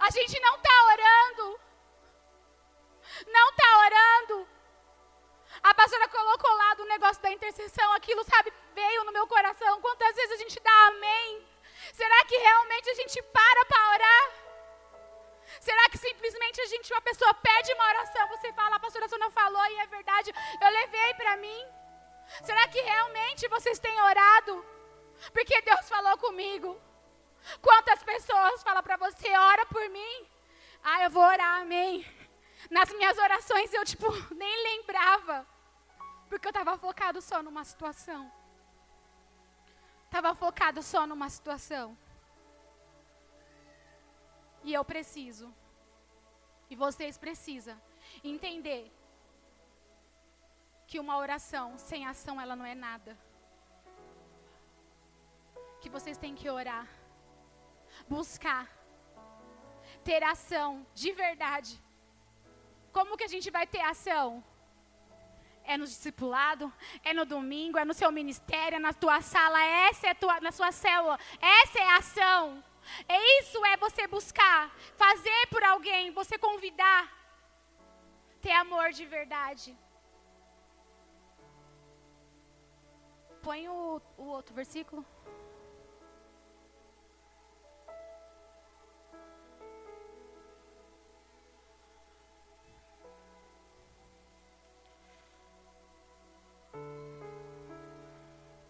A gente não está orando. Não está orando. A pastora colocou lá do negócio da intercessão, aquilo, sabe, veio no meu coração. Quantas vezes a gente dá amém? Será que realmente a gente para para orar? Será que simplesmente a gente, uma pessoa pede uma oração, você fala, a pastora não falou e é verdade, eu levei para mim. Será que realmente vocês têm orado? Porque Deus falou comigo. Quantas pessoas falam para você, ora por mim? Ah, eu vou orar, amém. Nas minhas orações eu, tipo, nem lembrava. Porque eu estava focado só numa situação. Estava focado só numa situação. E eu preciso. E vocês precisam entender que uma oração sem ação ela não é nada. Que vocês têm que orar, buscar, ter ação de verdade. Como que a gente vai ter ação? É no discipulado, é no domingo, é no seu ministério, é na tua sala, essa é tua, na sua célula. Essa é a ação. É isso é você buscar, fazer por alguém, você convidar, ter amor de verdade. Põe o, o outro versículo.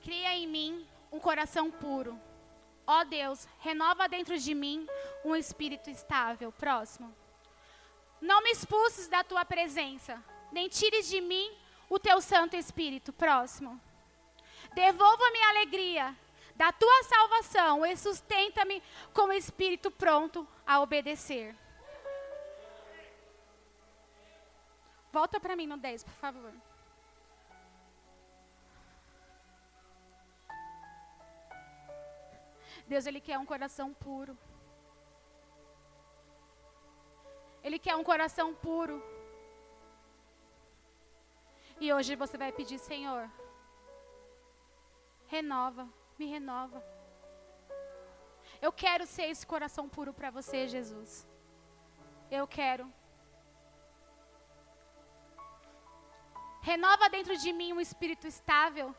Cria em mim um coração puro. Ó Deus, renova dentro de mim um espírito estável. Próximo. Não me expulses da tua presença, nem tires de mim o teu Santo Espírito. Próximo. Devolva-me a alegria da tua salvação e sustenta-me com o espírito pronto a obedecer. Volta para mim no 10, por favor. Deus, Ele quer um coração puro. Ele quer um coração puro. E hoje você vai pedir, Senhor, renova, me renova. Eu quero ser esse coração puro para você, Jesus. Eu quero. Renova dentro de mim um espírito estável.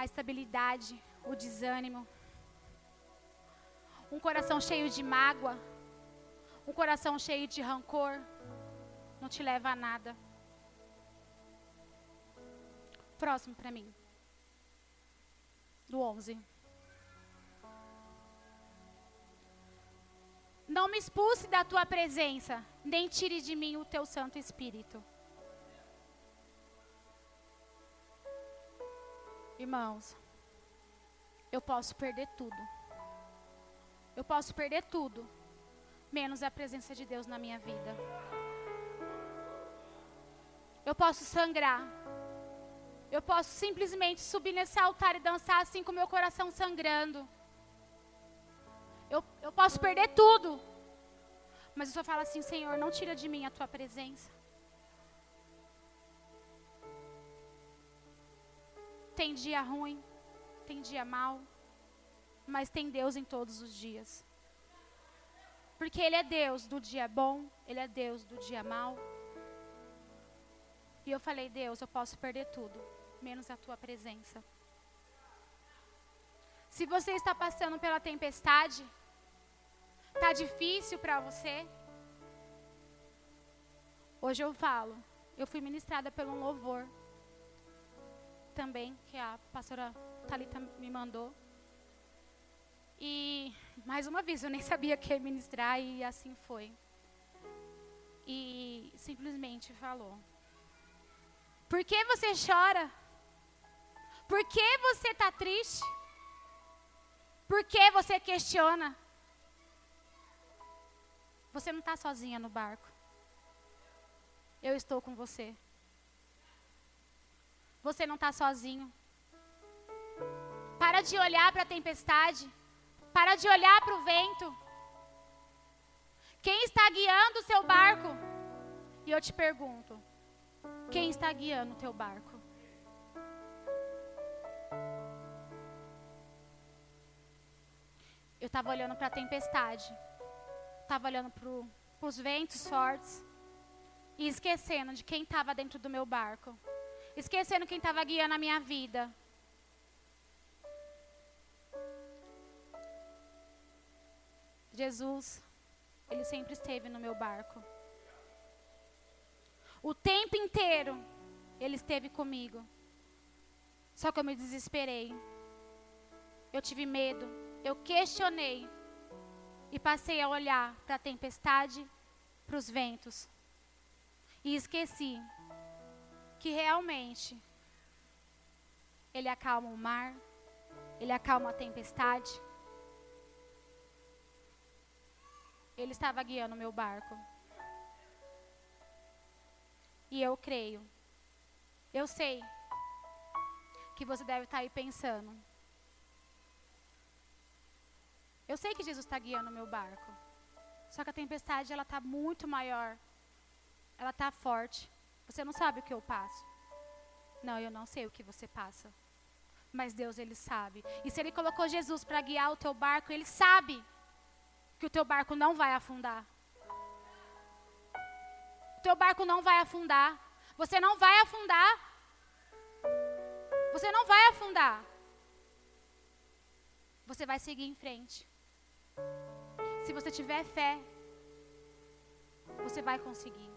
A estabilidade, o desânimo. Um coração cheio de mágoa. Um coração cheio de rancor não te leva a nada. Próximo para mim. Do 11. Não me expulse da tua presença, nem tire de mim o teu Santo Espírito. Irmãos, eu posso perder tudo. Eu posso perder tudo, menos a presença de Deus na minha vida. Eu posso sangrar. Eu posso simplesmente subir nesse altar e dançar assim com meu coração sangrando. Eu, eu posso perder tudo. Mas eu só falo assim, Senhor, não tira de mim a tua presença. Tem dia ruim, tem dia mal, mas tem Deus em todos os dias. Porque Ele é Deus do dia bom, Ele é Deus do dia mal. E eu falei, Deus, eu posso perder tudo, menos a tua presença. Se você está passando pela tempestade, está difícil para você. Hoje eu falo, eu fui ministrada pelo um louvor também, que a pastora Talita me mandou. E mais uma vez, eu nem sabia que ia ministrar e assim foi. E simplesmente falou: por que você chora? Por que você está triste? Por que você questiona? Você não está sozinha no barco. Eu estou com você. Você não está sozinho. Para de olhar para a tempestade. Para de olhar para o vento. Quem está guiando o seu barco? E eu te pergunto: quem está guiando o teu barco? Eu estava olhando para a tempestade, estava olhando para os ventos fortes e esquecendo de quem estava dentro do meu barco, esquecendo quem estava guiando a minha vida. Jesus, Ele sempre esteve no meu barco. O tempo inteiro ele esteve comigo. Só que eu me desesperei. Eu tive medo. Eu questionei. E passei a olhar para a tempestade, para os ventos. E esqueci que realmente ele acalma o mar, ele acalma a tempestade. Ele estava guiando o meu barco. E eu creio. Eu sei que você deve estar aí pensando. Eu sei que Jesus está guiando o meu barco. Só que a tempestade ela está muito maior. Ela está forte. Você não sabe o que eu passo. Não, eu não sei o que você passa. Mas Deus ele sabe. E se ele colocou Jesus para guiar o teu barco, ele sabe que o teu barco não vai afundar. O teu barco não vai afundar. Você não vai afundar. Você não vai afundar. Você vai seguir em frente. Se você tiver fé, você vai conseguir.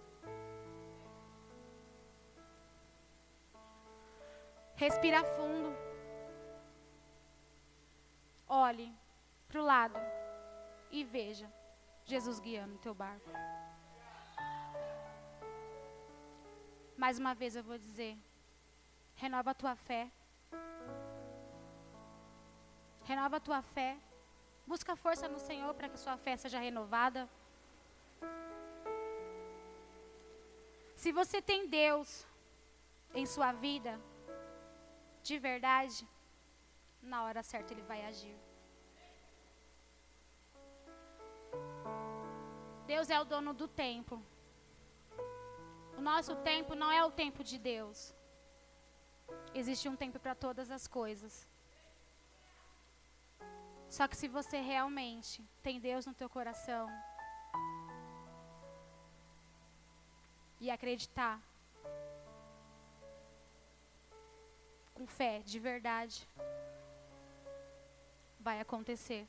Respira fundo. Olhe para o lado e veja Jesus guiando o teu barco. Mais uma vez eu vou dizer: renova a tua fé. Renova a tua fé. Busca força no Senhor para que sua fé seja renovada. Se você tem Deus em sua vida, de verdade, na hora certa ele vai agir. Deus é o dono do tempo. O nosso tempo não é o tempo de Deus. Existe um tempo para todas as coisas. Só que se você realmente tem Deus no teu coração e acreditar com fé, de verdade, vai acontecer.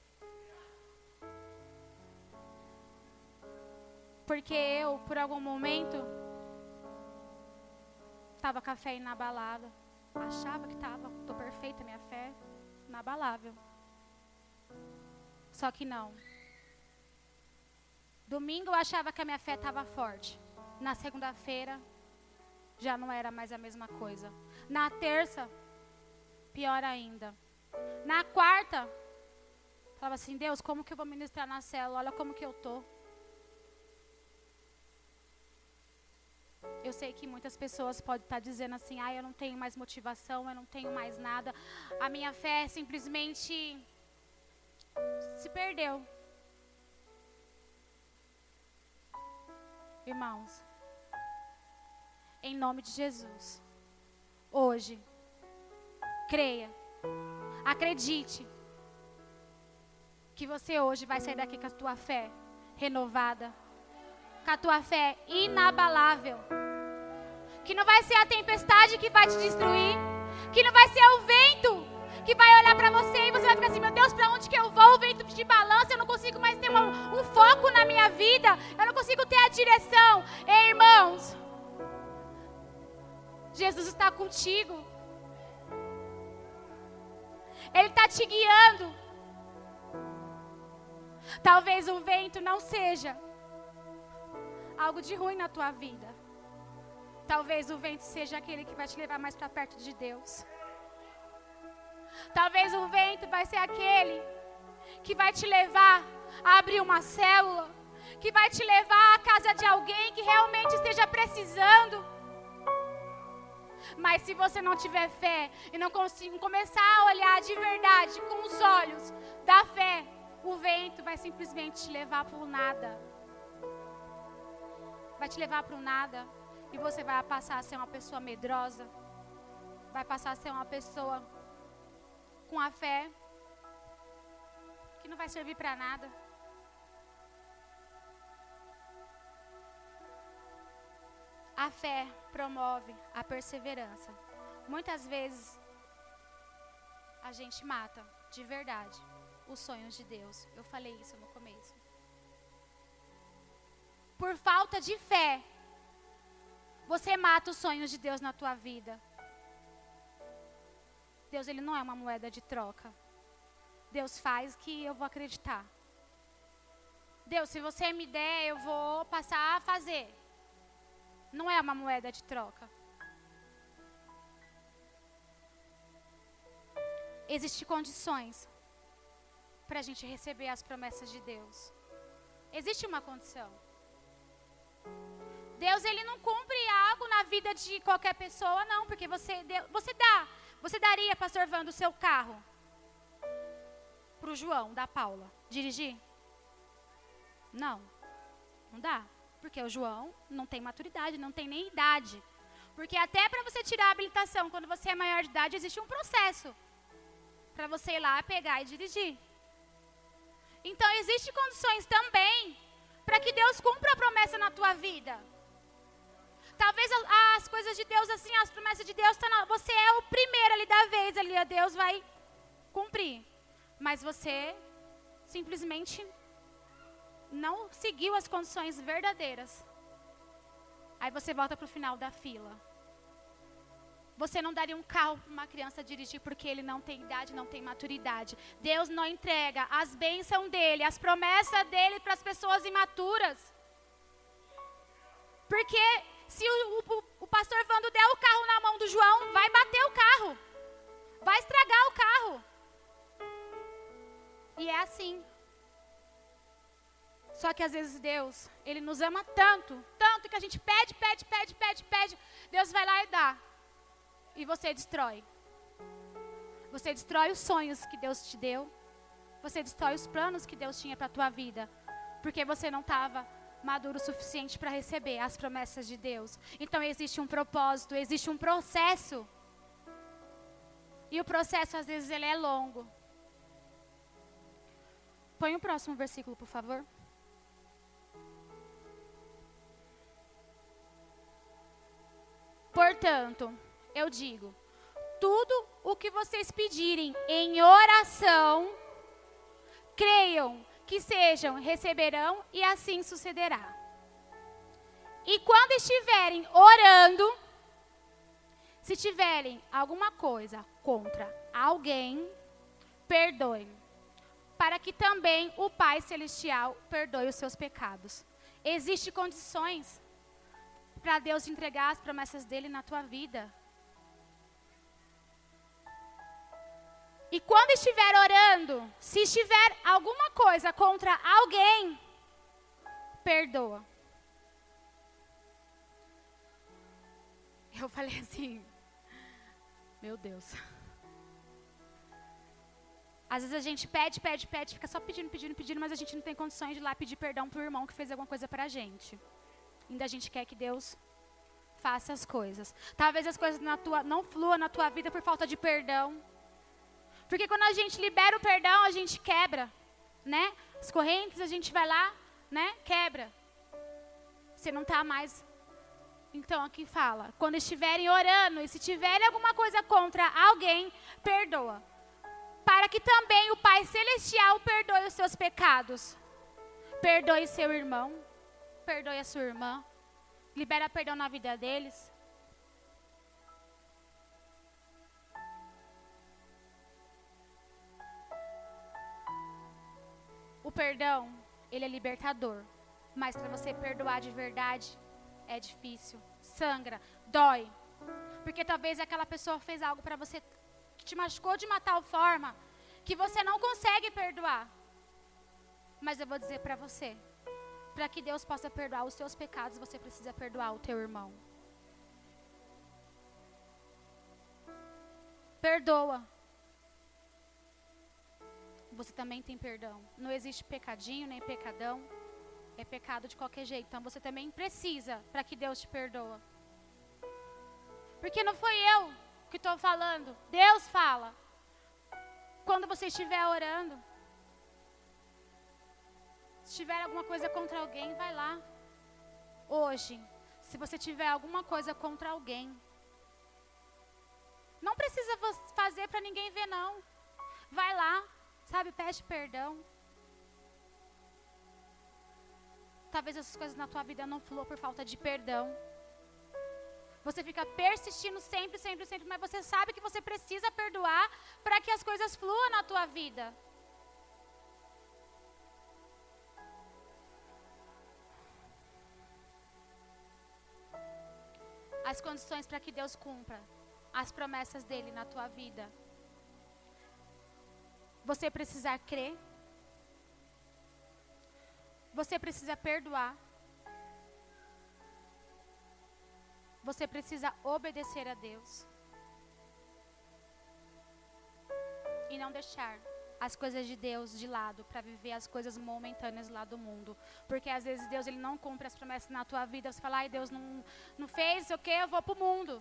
Porque eu, por algum momento, estava com a fé inabalável. Achava que estava, estou perfeita, minha fé inabalável. Só que não. Domingo eu achava que a minha fé estava forte. Na segunda-feira, já não era mais a mesma coisa. Na terça, pior ainda. Na quarta, falava assim: Deus, como que eu vou ministrar na célula? Olha como que eu tô. Eu sei que muitas pessoas podem estar dizendo assim: ah, eu não tenho mais motivação, eu não tenho mais nada. A minha fé simplesmente se perdeu. Irmãos, em nome de Jesus, hoje, creia, acredite, que você hoje vai sair daqui com a tua fé renovada, com a tua fé inabalável. Que não vai ser a tempestade que vai te destruir, que não vai ser o vento que vai olhar para você e você vai ficar assim: meu Deus, para onde que eu vou? O vento de balança, eu não consigo mais ter um foco na minha vida, eu não consigo ter a direção. Ei, irmãos, Jesus está contigo, Ele está te guiando. Talvez o vento não seja algo de ruim na tua vida. Talvez o vento seja aquele que vai te levar mais para perto de Deus. Talvez o vento vai ser aquele que vai te levar a abrir uma célula, que vai te levar à casa de alguém que realmente esteja precisando. Mas se você não tiver fé e não conseguir começar a olhar de verdade com os olhos da fé, o vento vai simplesmente te levar para o nada. Vai te levar para o nada e você vai passar a ser uma pessoa medrosa. Vai passar a ser uma pessoa com a fé que não vai servir para nada. A fé promove a perseverança. Muitas vezes a gente mata de verdade os sonhos de Deus. Eu falei isso no começo. Por falta de fé, você mata os sonhos de Deus na tua vida. Deus ele não é uma moeda de troca. Deus faz que eu vou acreditar. Deus, se você me der, eu vou passar a fazer. Não é uma moeda de troca. Existem condições para a gente receber as promessas de Deus. Existe uma condição. Deus ele não cumpre algo na vida de qualquer pessoa, não, porque você você dá, você daria, pastor Vando, o seu carro para o João da Paula dirigir? Não, não dá, porque o João não tem maturidade, não tem nem idade. Porque até para você tirar a habilitação, quando você é maior de idade, existe um processo para você ir lá pegar e dirigir. Então, existem condições também para que Deus cumpra a promessa na tua vida. Talvez as coisas de Deus, assim, as promessas de Deus, tá na, você é o primeiro ali da vez, ali, Deus vai cumprir. Mas você simplesmente não seguiu as condições verdadeiras. Aí você volta para o final da fila. Você não daria um carro para uma criança dirigir porque ele não tem idade, não tem maturidade. Deus não entrega as bênçãos dele, as promessas dele para as pessoas imaturas. Porque se o, o, o pastor Vando der o carro na mão do João, vai bater o carro. Vai estragar o carro. E é assim. Só que às vezes Deus, Ele nos ama tanto, tanto que a gente pede, pede, pede, pede, pede. Deus vai lá e dá. E você destrói. Você destrói os sonhos que Deus te deu. Você destrói os planos que Deus tinha para a tua vida. Porque você não estava maduro o suficiente para receber as promessas de Deus. Então existe um propósito, existe um processo. E o processo às vezes ele é longo. Põe o próximo versículo, por favor. Portanto, eu digo: tudo o que vocês pedirem em oração, creiam que sejam, receberão e assim sucederá. E quando estiverem orando, se tiverem alguma coisa contra alguém, perdoem, para que também o Pai Celestial perdoe os seus pecados. Existem condições para Deus entregar as promessas dele na tua vida. E quando estiver orando, se estiver alguma coisa contra alguém, perdoa. Eu falei assim, meu Deus. Às vezes a gente pede, pede, pede, fica só pedindo, pedindo, pedindo, mas a gente não tem condições de ir lá pedir perdão para o irmão que fez alguma coisa para a gente. Ainda a gente quer que Deus faça as coisas. Talvez as coisas tua, não fluam na tua vida por falta de perdão. Porque quando a gente libera o perdão, a gente quebra, né? As correntes, a gente vai lá, né? Quebra. Você não está mais. Então aqui fala, quando estiverem orando e se tiverem alguma coisa contra alguém, perdoa. Para que também o Pai celestial perdoe os seus pecados. Perdoe seu irmão, perdoe a sua irmã. Libera perdão na vida deles. O perdão, ele é libertador. Mas para você perdoar de verdade, é difícil. Sangra, dói. Porque talvez aquela pessoa fez algo para você que te machucou de uma tal forma que você não consegue perdoar. Mas eu vou dizer para você, para que Deus possa perdoar os seus pecados, você precisa perdoar o teu irmão. Perdoa você também tem perdão. Não existe pecadinho nem pecadão. É pecado de qualquer jeito. Então você também precisa para que Deus te perdoa. Porque não foi eu que estou falando. Deus fala. Quando você estiver orando. Se tiver alguma coisa contra alguém, vai lá. Hoje, se você tiver alguma coisa contra alguém, não precisa fazer para ninguém ver, não. Vai lá, Sabe, pede perdão. Talvez essas coisas na tua vida não fluam por falta de perdão. Você fica persistindo sempre, sempre, sempre, mas você sabe que você precisa perdoar para que as coisas fluam na tua vida. As condições para que Deus cumpra as promessas dele na tua vida. Você precisa crer. Você precisa perdoar. Você precisa obedecer a Deus. E não deixar as coisas de Deus de lado para viver as coisas momentâneas lá do mundo. Porque às vezes Deus ele não cumpre as promessas na tua vida. Você fala, ai, Deus não, não fez, o que? Eu vou para o mundo.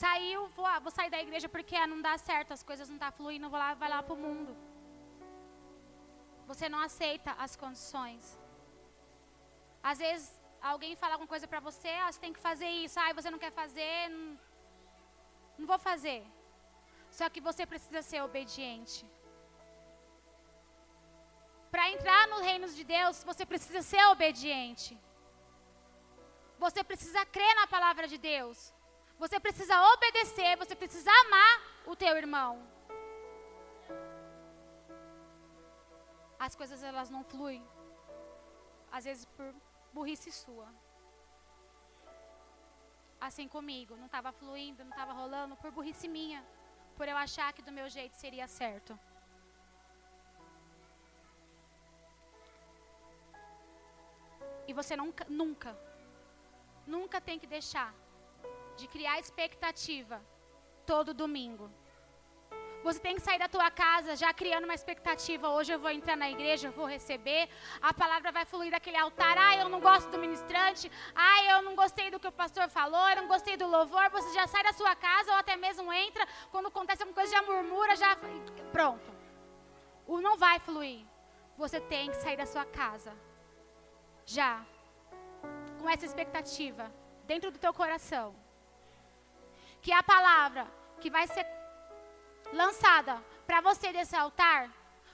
Saiu, vou, ah, vou sair da igreja porque ah, não dá certo, as coisas não tá fluindo, vou lá, vai lá para o mundo. Você não aceita as condições. Às vezes alguém fala alguma coisa para você, ah, você tem que fazer isso, ah, você não quer fazer, não, não vou fazer. Só que você precisa ser obediente. Para entrar no reino de Deus, você precisa ser obediente. Você precisa crer na palavra de Deus. Você precisa obedecer, você precisa amar o teu irmão. As coisas elas não fluem. Às vezes por burrice sua. Assim comigo, não estava fluindo, não estava rolando por burrice minha, por eu achar que do meu jeito seria certo. E você nunca, nunca, nunca tem que deixar de criar expectativa todo domingo. Você tem que sair da tua casa já criando uma expectativa. Hoje eu vou entrar na igreja, eu vou receber. A palavra vai fluir daquele altar. Ah, eu não gosto do ministrante. Ah, eu não gostei do que o pastor falou. Eu não gostei do louvor. Você já sai da sua casa ou até mesmo entra. Quando acontece alguma coisa, já murmura, já. Pronto. O não vai fluir. Você tem que sair da sua casa. Já. Com essa expectativa. Dentro do teu coração que a palavra que vai ser lançada para você desse altar,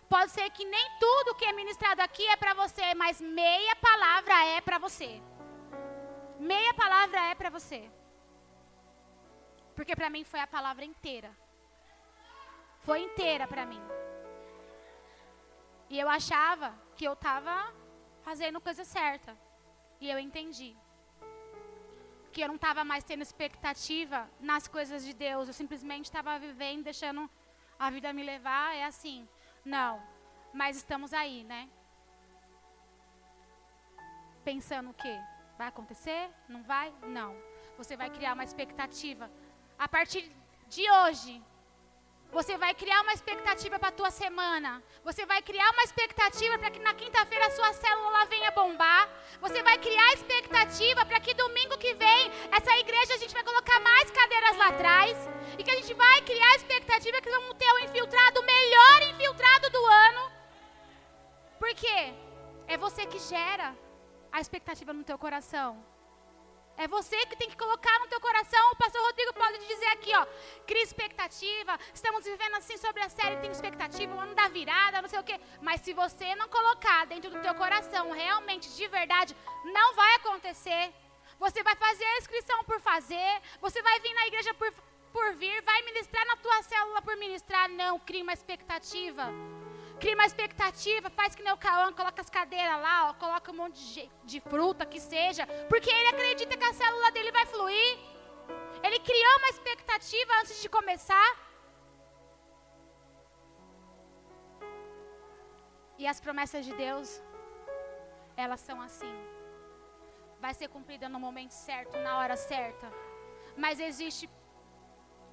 pode ser que nem tudo que é ministrado aqui é para você, mas meia palavra é para você. Meia palavra é para você. Porque para mim foi a palavra inteira. Foi inteira para mim. E eu achava que eu estava fazendo coisa certa. E eu entendi que eu não estava mais tendo expectativa nas coisas de Deus. Eu simplesmente estava vivendo, deixando a vida me levar. É assim. Não. Mas estamos aí, né? Pensando o quê? Vai acontecer? Não vai? Não. Você vai criar uma expectativa. A partir de hoje, você vai criar uma expectativa para a tua semana. Você vai criar uma expectativa para que na quinta-feira a sua célula venha bombar. Você vai criar expectativa para que domingo que vem essa igreja a gente vai colocar mais cadeiras lá atrás. E que a gente vai criar expectativa que vamos ter o infiltrado, o melhor infiltrado do ano. Por quê? É você que gera a expectativa no teu coração. É você que tem que colocar no teu coração. O pastor Rodrigo pode dizer aqui, ó. Cria expectativa. Estamos vivendo assim sobre a série, tem expectativa, o ano da virada, não sei o quê. Mas se você não colocar dentro do teu coração, realmente, de verdade, não vai acontecer. Você vai fazer a inscrição por fazer. Você vai vir na igreja por, por vir. Vai ministrar na tua célula por ministrar. Não, cria uma expectativa. Cria uma expectativa, faz que nem o Cauã, coloca as cadeiras lá, ó, coloca um monte de, de fruta, que seja. Porque ele acredita que a célula dele vai fluir. Ele criou uma expectativa antes de começar. E as promessas de Deus, elas são assim. Vai ser cumprida no momento certo, na hora certa. Mas existe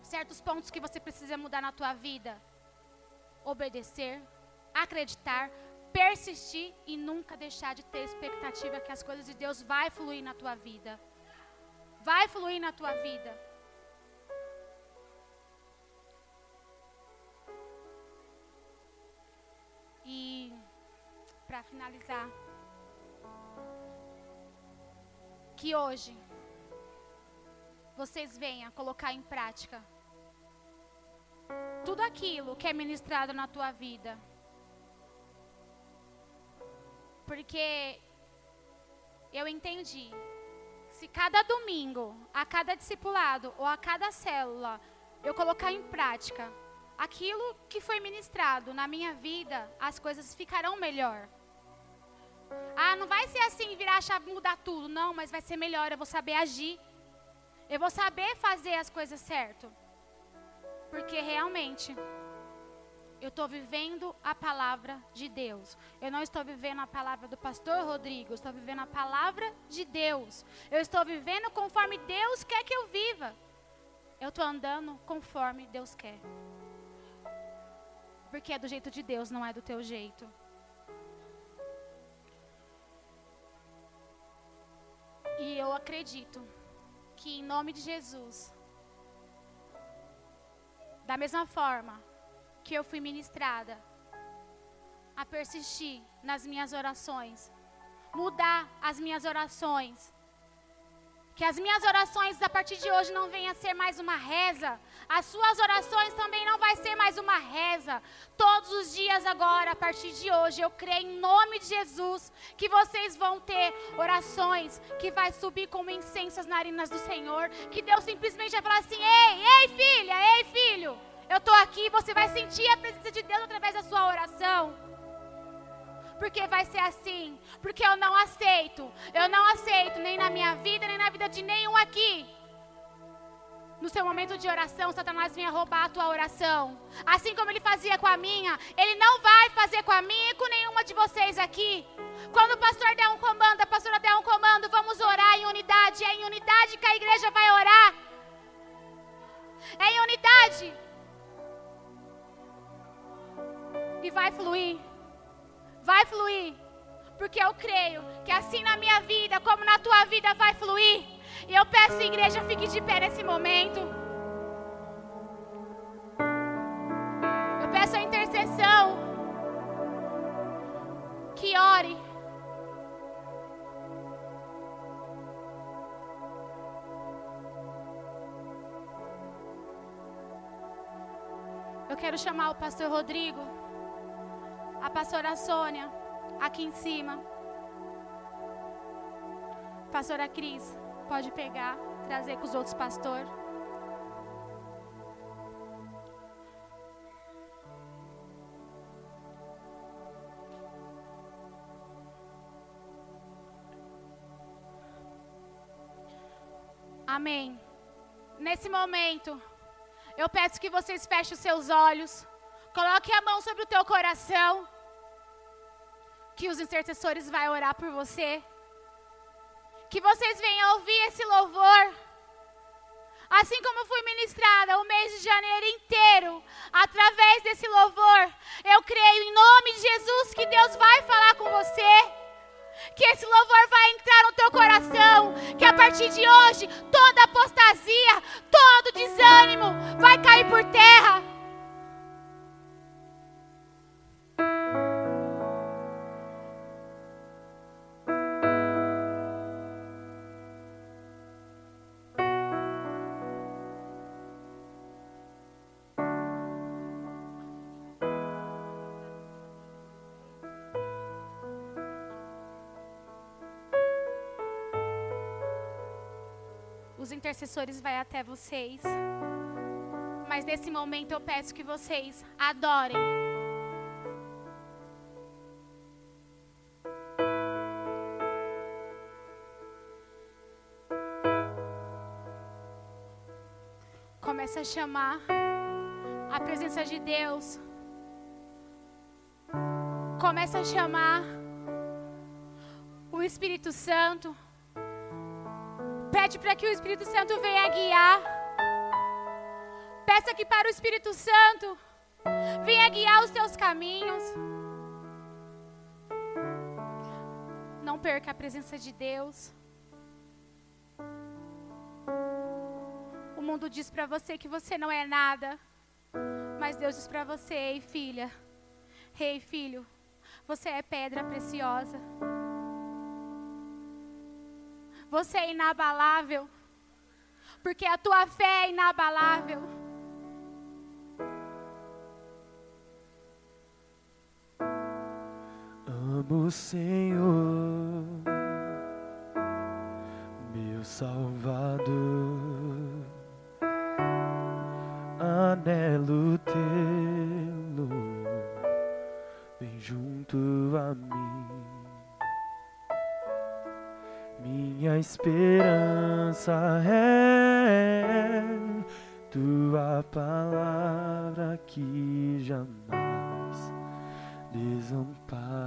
certos pontos que você precisa mudar na tua vida. Obedecer, acreditar, persistir e nunca deixar de ter expectativa que as coisas de Deus vai fluir na tua vida. Vai fluir na tua vida. E para finalizar, que hoje vocês venham colocar em prática tudo aquilo que é ministrado na tua vida. Porque eu entendi. Se cada domingo, a cada discipulado ou a cada célula, eu colocar em prática aquilo que foi ministrado na minha vida, as coisas ficarão melhor. Ah, não vai ser assim, virar a chave mudar tudo. Não, mas vai ser melhor. Eu vou saber agir. Eu vou saber fazer as coisas certo. Porque realmente eu estou vivendo a palavra de Deus. Eu não estou vivendo a palavra do pastor Rodrigo, eu estou vivendo a palavra de Deus. Eu estou vivendo conforme Deus quer que eu viva. Eu estou andando conforme Deus quer. Porque é do jeito de Deus, não é do teu jeito. E eu acredito que em nome de Jesus, da mesma forma que eu fui ministrada a persistir nas minhas orações, mudar as minhas orações. Que as minhas orações a partir de hoje não venham a ser mais uma reza. As suas orações também não vai ser mais uma reza. Todos os dias agora, a partir de hoje, eu creio em nome de Jesus que vocês vão ter orações que vai subir como incenso às narinas do Senhor. Que Deus simplesmente vai falar assim: "Ei, ei, filha, ei, filho, eu estou aqui, você vai sentir a presença de Deus através da sua oração. Porque vai ser assim. Porque eu não aceito. Eu não aceito nem na minha vida, nem na vida de nenhum aqui. No seu momento de oração, Satanás vinha roubar a tua oração. Assim como ele fazia com a minha, ele não vai fazer com a minha e com nenhuma de vocês aqui. Quando o pastor der um comando, a pastora der um comando, vamos orar em unidade. É em unidade que a igreja vai orar. É em unidade. E vai fluir. Vai fluir. Porque eu creio que assim na minha vida, como na tua vida, vai fluir. E eu peço, igreja, fique de pé nesse momento. Eu peço a intercessão. Que ore. Eu quero chamar o pastor Rodrigo a pastora Sônia, aqui em cima. Pastora Cris, pode pegar, trazer com os outros pastores. Amém. Nesse momento, eu peço que vocês fechem os seus olhos. Coloque a mão sobre o teu coração que os intercessores vão orar por você. Que vocês venham ouvir esse louvor. Assim como fui ministrada o mês de janeiro inteiro, através desse louvor, eu creio em nome de Jesus que Deus vai falar com você. Que esse louvor vai entrar no teu coração. Que a partir de hoje, toda apostasia, todo desânimo vai cair por terra. Intercessores vai até vocês. Mas nesse momento eu peço que vocês adorem. Começa a chamar a presença de Deus. Começa a chamar o Espírito Santo. Pede para que o Espírito Santo venha guiar. Peça que para o Espírito Santo venha guiar os teus caminhos. Não perca a presença de Deus. O mundo diz para você que você não é nada. Mas Deus diz para você, ei filha, ei filho, você é pedra preciosa. Você é inabalável. Porque a tua fé é inabalável.
Amo o Senhor, meu Salvador, anelo tê-lo, vem junto a mim. Minha esperança é tua palavra que jamais desamparo.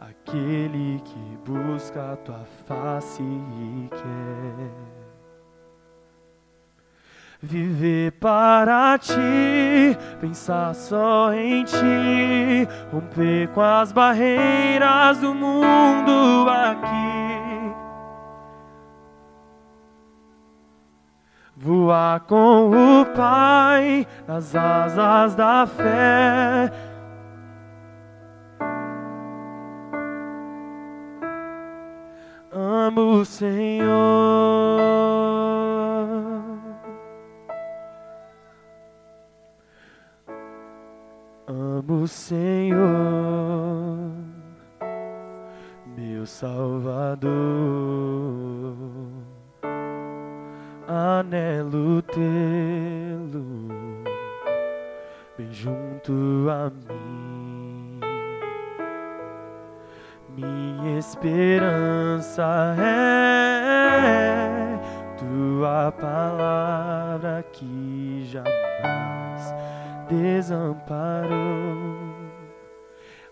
Aquele que busca a tua face e quer viver para ti, pensar só em ti, romper com as barreiras do mundo aqui. Voar com o Pai nas asas da fé amo o Senhor. Amo Senhor, meu Salvador. Anelo tê-lo bem junto a mim. Minha esperança é tua palavra que jamais desamparou.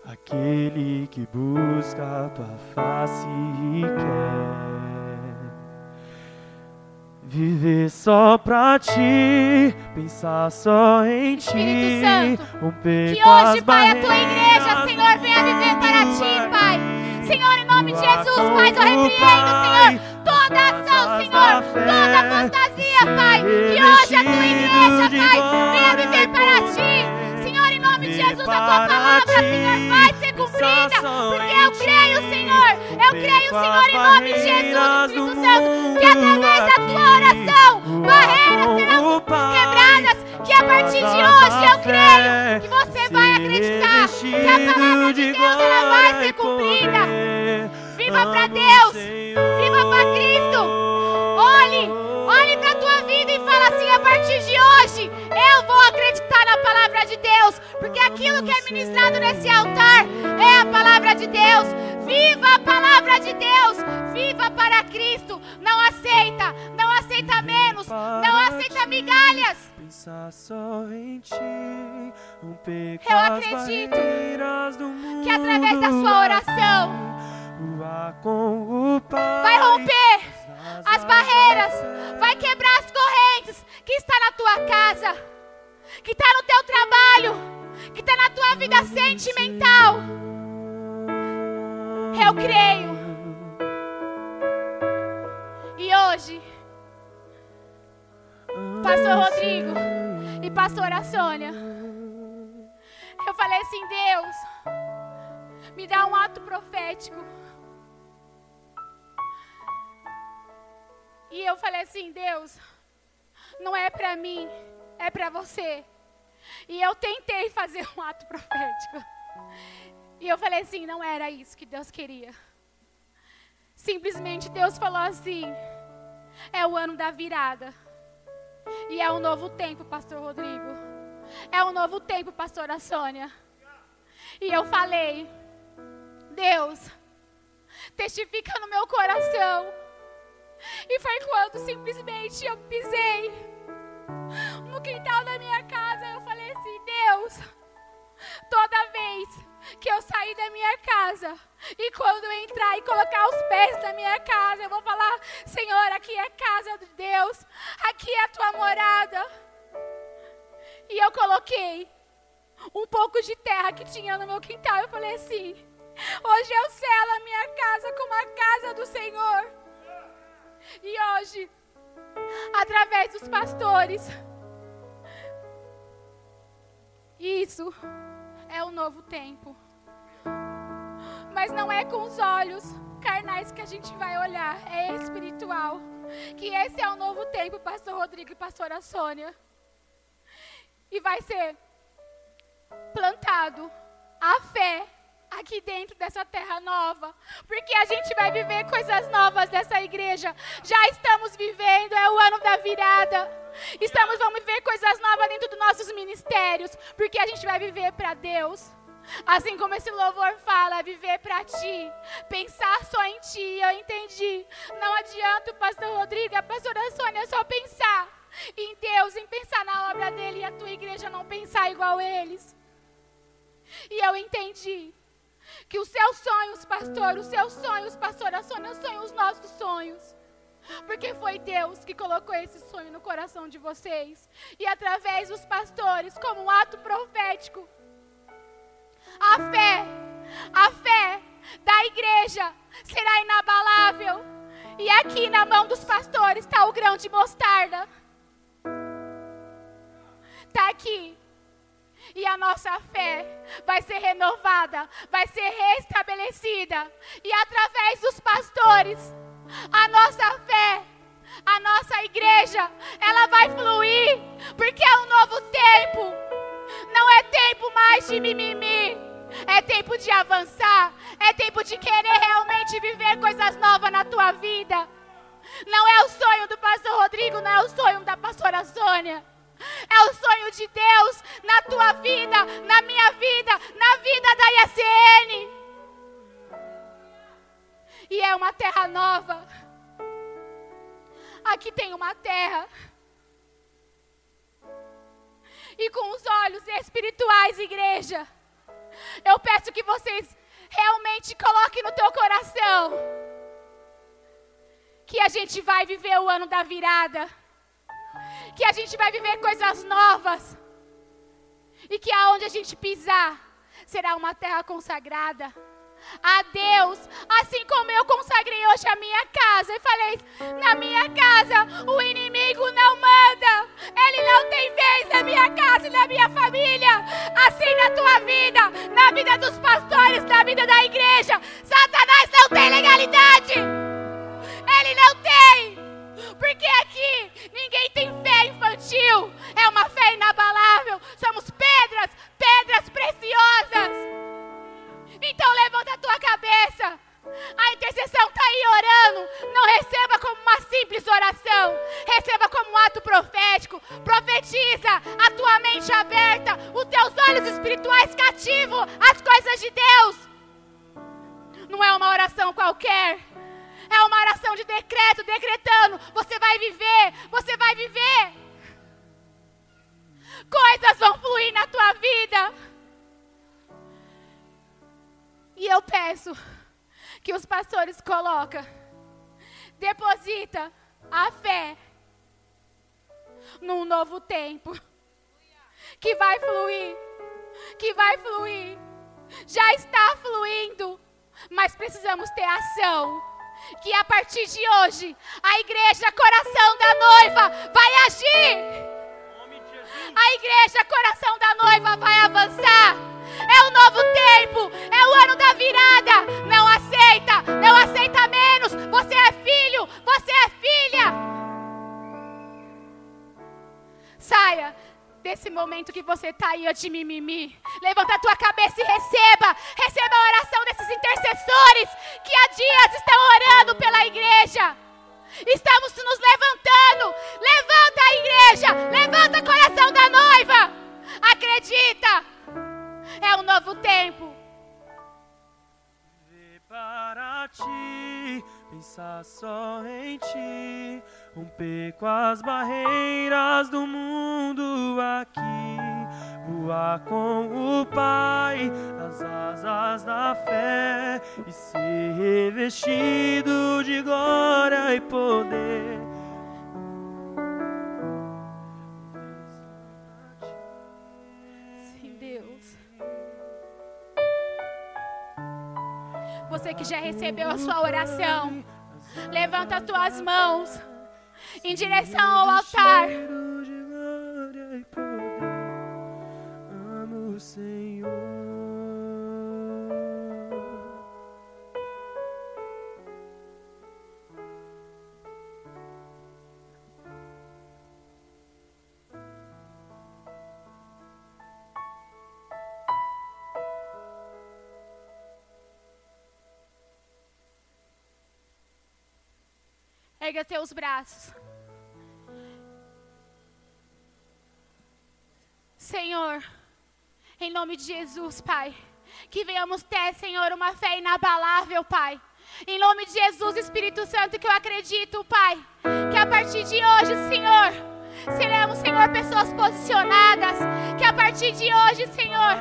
Aquele que busca a tua face e quer viver só pra ti, pensar só em ti,
Espírito Santo, Que hoje, Pai, a tua igreja, Senhor, venha viver para ti, Pai. Senhor, em nome de Jesus, Pai, eu repreendo, Senhor, toda ação, Senhor, toda
ser
Pai. Que hoje a tua igreja, Pai, para
poder.
ti. Senhor, em nome de Jesus, a tua palavra, Senhor, vai ser cumprida. Porque eu creio, Senhor, eu creio, Senhor, em nome de Jesus, Espírito Santo, que através da tua oração, barreiras serão quebradas. Que a partir de hoje eu creio que você vai acreditar que a palavra de Deus ela vai ser cumprida. Viva para Deus, na palavra de Deus, porque aquilo que é ministrado nesse altar é a palavra de Deus. Viva a palavra de Deus, viva para Cristo. Não aceita, não aceita menos, não aceita migalhas. Eu acredito que através da sua oração vai romper as barreiras, vai quebrar as correntes que está na tua casa, que está no teu trabalho, que está na tua vida sentimental. Eu creio. E hoje, Pastor Rodrigo e Pastora Sônia, eu falei assim: Deus, me dá um ato profético. E eu falei assim: Deus, não é para mim, é para você. E eu tentei fazer um ato profético. E eu falei assim: não era isso que Deus queria. Simplesmente Deus falou assim: é o ano da virada. E é um novo tempo, Pastor Rodrigo. É um novo tempo, Pastora Sônia. E eu falei: Deus, testifica no meu coração. E foi quando simplesmente eu pisei Deus, toda vez que eu sair da minha casa e quando eu entrar e colocar os pés na minha casa, eu vou falar: Senhor, aqui é a casa de Deus, aqui é a tua morada. E eu coloquei um pouco de terra que tinha no meu quintal. Eu falei assim: hoje eu selo a minha casa como a casa do Senhor. E hoje, através dos pastores, isso é o novo tempo. Mas não é com os olhos carnais que a gente vai olhar, é espiritual. Que esse é o novo tempo, Pastor Rodrigo e Pastora Sônia. E vai ser plantado a fé aqui dentro dessa terra nova, porque a gente vai viver coisas novas dessa igreja. Já estamos vivendo, é o ano da virada. Estamos vamos viver coisas novas dentro dos nossos ministérios, porque a gente vai viver para Deus. Assim como esse louvor fala, viver para ti, pensar só em ti, eu entendi. Não adianta o pastor Rodrigo, a pastora Sônia só pensar em Deus, em pensar na obra dele e a tua igreja não pensar igual eles. E eu entendi que os seus sonhos, pastor, os seus sonhos, pastora Sônia, sonham os nossos sonhos. Porque foi Deus que colocou esse sonho no coração de vocês. E através dos pastores, como um ato profético, a fé, a fé da igreja será inabalável. E aqui na mão dos pastores está o grão de mostarda. Está aqui. E a nossa fé vai ser renovada, vai ser restabelecida. E através dos pastores, a nossa fé, a nossa igreja, ela vai fluir, porque é um novo tempo. Não é tempo mais de mimimi. É tempo de avançar. É tempo de querer realmente viver coisas novas na tua vida. Não é o sonho do pastor Rodrigo, não é o sonho da pastora Sônia. É o sonho de Deus na tua vida, na minha vida, na vida da ISN. E é uma terra nova. Aqui tem uma terra. E com os olhos espirituais, igreja, eu peço que vocês realmente coloquem no teu coração que a gente vai viver o ano da virada que a gente vai viver coisas novas. E que aonde a gente pisar será uma terra consagrada a Deus, assim como eu consagrei hoje a minha casa e falei: na minha casa o inimigo não manda, ele não tem vez na minha casa e na minha família, assim na tua vida, na vida dos pastores, na vida da igreja. Satanás não tem legalidade, ele não tem. Porque aqui ninguém tem fé infantil, é uma fé inabalável. Somos pedras, pedras preciosas. Então levanta a tua cabeça. A intercessão está aí orando. Não receba como uma simples oração. Receba como um ato profético. Profetiza a tua mente aberta, os teus olhos espirituais cativos às coisas de Deus. Não é uma oração qualquer é uma oração de decreto, decretando: você vai viver, você vai viver. Coisas vão fluir na tua vida. E eu peço que os pastores colocam, deposita a fé num novo tempo que vai fluir, que vai fluir. Já está fluindo, mas precisamos ter ação que a partir de hoje a igreja Coração da Noiva vai agir. A igreja Coração da Noiva vai avançar. É o novo tempo, é o ano da virada. Não momento que você está aí de mimimi. Levanta a tua cabeça e receba. Receba a oração desses intercessores que há dias estão orando pela igreja. Estamos nos levantando. Levanta a igreja. Levanta o coração da noiva. Acredita. É um novo tempo.
Para ti, pensar só em ti romper com as barreiras do mundo aqui, voar com o Pai nas asas da fé e ser revestido de glória e poder.
Sim, Deus. Você que já recebeu a sua oração, levanta as tuas mãos em direção ao altar.
Amo o Senhor.
Erga teus braços. Senhor, em nome de Jesus, Pai, que venhamos ter, Senhor, uma fé inabalável, Pai. Em nome de Jesus, Espírito Santo, que eu acredito, Pai, que a partir de hoje, Senhor, seremos, Senhor, pessoas posicionadas. Que a partir de hoje, Senhor,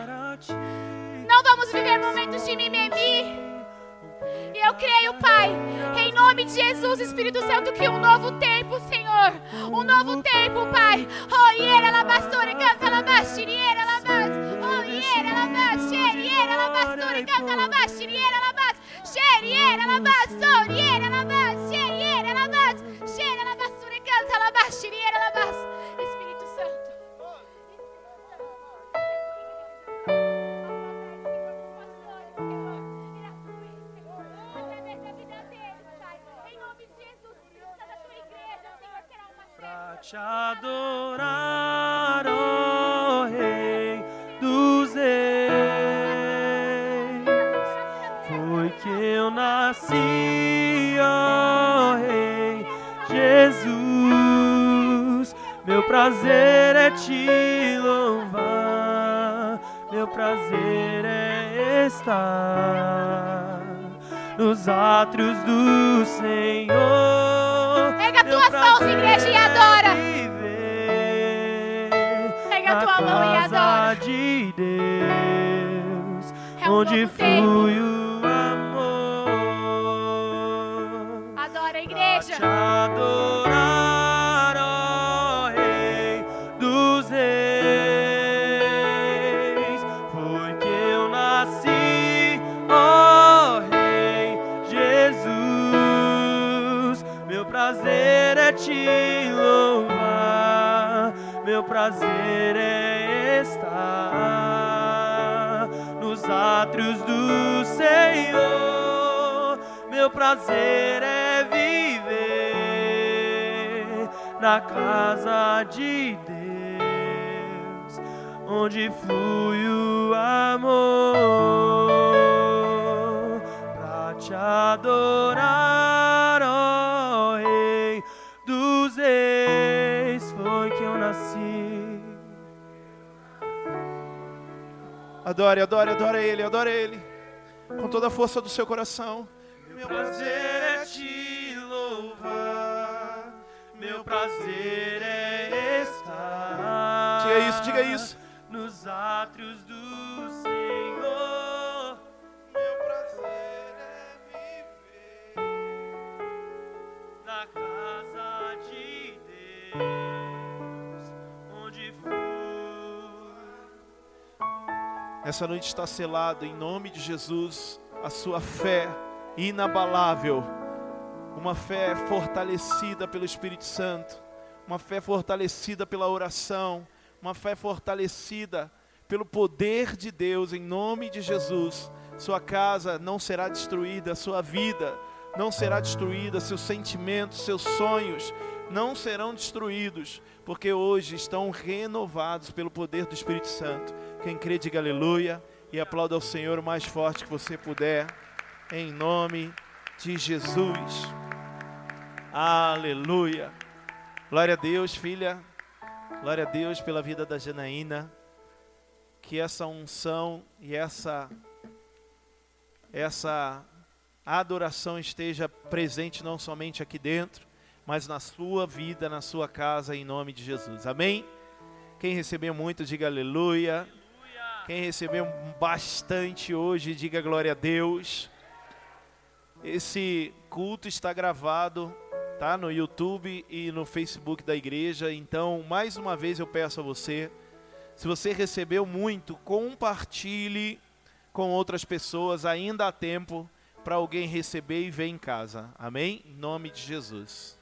não vamos viver momentos de mimimi. Eu creio, Pai, em nome de Jesus, Espírito Santo, que um novo tempo, Senhor, um novo tempo, Pai. Oh, iera labastore, canta labastiriera labas. Oh, iera labastiriera labastore, canta labastiriera labas. Xeriera labastore, iera labas, xeriera labas. Xera labastore, canta labastiriera labas. Espírito
te adorar, ó Rei dos Reis, foi que eu nasci, ó Rei Jesus. Meu prazer é te louvar, meu prazer é estar nos átrios do Senhor.
Pega tuas mãos, igreja, e adora.
Casa de Deus,
É um
onde flui o amor.
Adora a
Pra
igreja.
te adorar, ó Rei dos Reis, foi que eu nasci, ó Rei Jesus. Meu prazer é te louvar, meu prazer é Senhor. Meu prazer é viver na casa de Deus, onde flui o amor. Pra te adorar, ó Rei dos Reis, foi que eu nasci.
Adore, adore, adore Ele, adore Ele. Com toda a força do seu coração.
Meu prazer é te louvar, meu prazer é estar.
Diga isso, diga isso.
Nos átrios
Essa noite está selado em nome de Jesus a sua fé inabalável, uma fé fortalecida pelo Espírito Santo, uma fé fortalecida pela oração, uma fé fortalecida pelo poder de Deus em nome de Jesus. Sua casa não será destruída, sua vida não será destruída, seus sentimentos, seus sonhos não serão destruídos, porque hoje estão renovados pelo poder do Espírito Santo. Quem crê, diga aleluia e aplauda ao Senhor o mais forte que você puder, em nome de Jesus. Aleluia. Glória a Deus, filha. Glória a Deus pela vida da Janaína. Que essa unção e essa essa adoração esteja presente não somente aqui dentro, mas na sua vida, na sua casa, em nome de Jesus. Amém? Quem recebeu muito, diga aleluia. Quem recebeu bastante hoje, diga glória a Deus. Esse culto está gravado, tá? No YouTube e no Facebook da igreja. Então, mais uma vez eu peço a você, se você recebeu muito, compartilhe com outras pessoas. Ainda há tempo para alguém receber e ver em casa. Amém? Em nome de Jesus.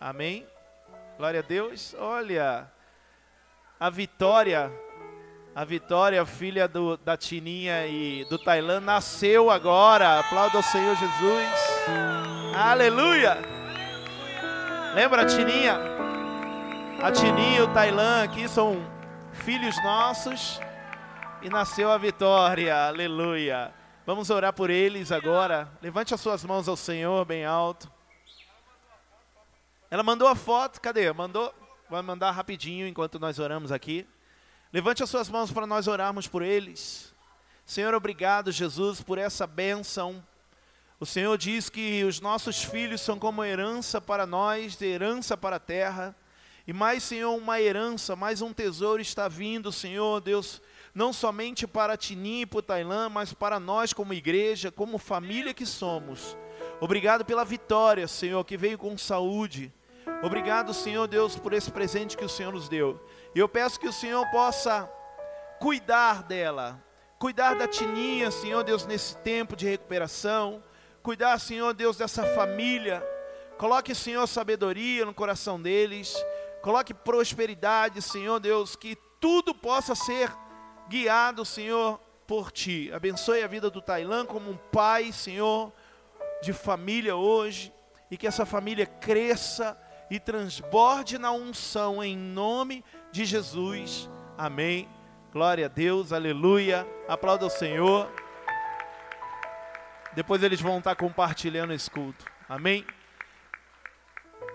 Amém? Glória a Deus. Olha, a Vitória, a Vitória, filha do, da Tininha e do Tailã, nasceu agora. Aplauda ao Senhor Jesus. Aleluia. Lembra a Tininha? A Tininha e o Tailã aqui são filhos nossos. E nasceu a Vitória. Aleluia. Vamos orar por eles agora. Levante as suas mãos ao Senhor bem alto. Ela mandou a foto, cadê? Mandou, vai mandar rapidinho enquanto nós oramos aqui. Levante as suas mãos para nós orarmos por eles. Senhor, obrigado, Jesus, por essa bênção. O Senhor diz que os nossos filhos são como herança para nós, herança para a terra. E mais, Senhor, uma herança, mais um tesouro está vindo, Senhor, Deus, não somente para Tinim e para Tailã, mas para nós como igreja, como família que somos. Obrigado pela vitória, Senhor, que veio com saúde. Obrigado, Senhor Deus, por esse presente que o Senhor nos deu. E eu peço que o Senhor possa cuidar dela, cuidar da Tininha, Senhor Deus, nesse tempo de recuperação. Cuidar, Senhor Deus, dessa família. Coloque, Senhor, sabedoria no coração deles. Coloque prosperidade, Senhor Deus, que tudo possa ser guiado, Senhor, por Ti. Abençoe a vida do Tailã como um pai, Senhor, de família hoje. E que essa família cresça e transborde na unção em nome de Jesus. Amém. Glória a Deus, aleluia. Aplauda o Senhor. Depois eles vão estar compartilhando esse culto. Amém.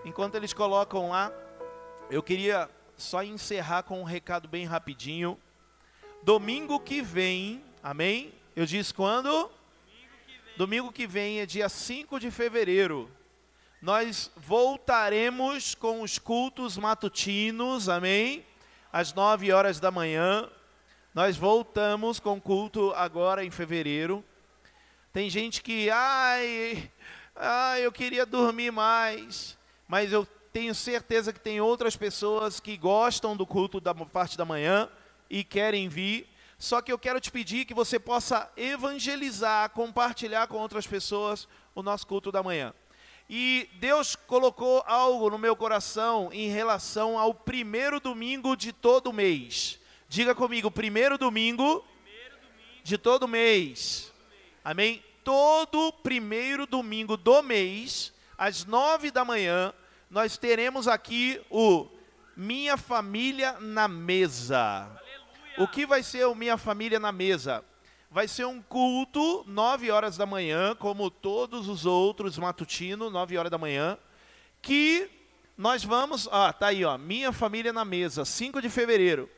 Enquanto eles colocam lá, eu queria só encerrar com um recado bem rapidinho. Domingo que vem, amém? Eu disse quando? Domingo que vem, Domingo que vem é dia 5 de fevereiro. Nós voltaremos com os cultos matutinos, amém? Às 9 horas da manhã. Nós voltamos com culto agora em fevereiro. Tem gente que, ai, ai, eu queria dormir mais, mas eu tenho certeza que tem outras pessoas que gostam do culto da parte da manhã e querem vir. Só que eu quero te pedir que você possa evangelizar, compartilhar com outras pessoas o nosso culto da manhã. E Deus colocou algo no meu coração em relação ao primeiro domingo de todo mês. Diga comigo, primeiro domingo, de todo mês. Amém? Todo primeiro domingo do mês, às nove da manhã, nós teremos aqui o Minha Família na Mesa. O que vai ser o Minha Família na Mesa? Vai ser um culto, nove horas da manhã, como todos os outros matutino, nove horas da manhã, que nós vamos, ah, tá aí, ó, Minha Família na Mesa, 5 de fevereiro.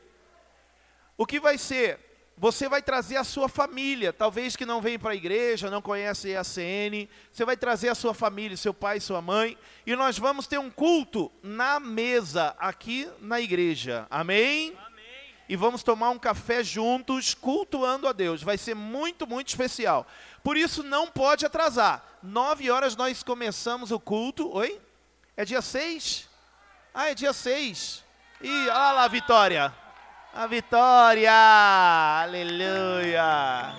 O que vai ser? Você vai trazer a sua família, talvez que não vem para a igreja, não conhece a CN, você vai trazer a sua família, seu pai, sua mãe, e nós vamos ter um culto na mesa aqui na igreja. Amém? Amém? E vamos tomar um café juntos, cultuando a Deus. Vai ser muito, muito especial. Por isso não pode atrasar. Nove horas nós começamos o culto. Oi? É dia seis? Ah, é dia seis. E olha lá, Vitória. A Vitória! Aleluia!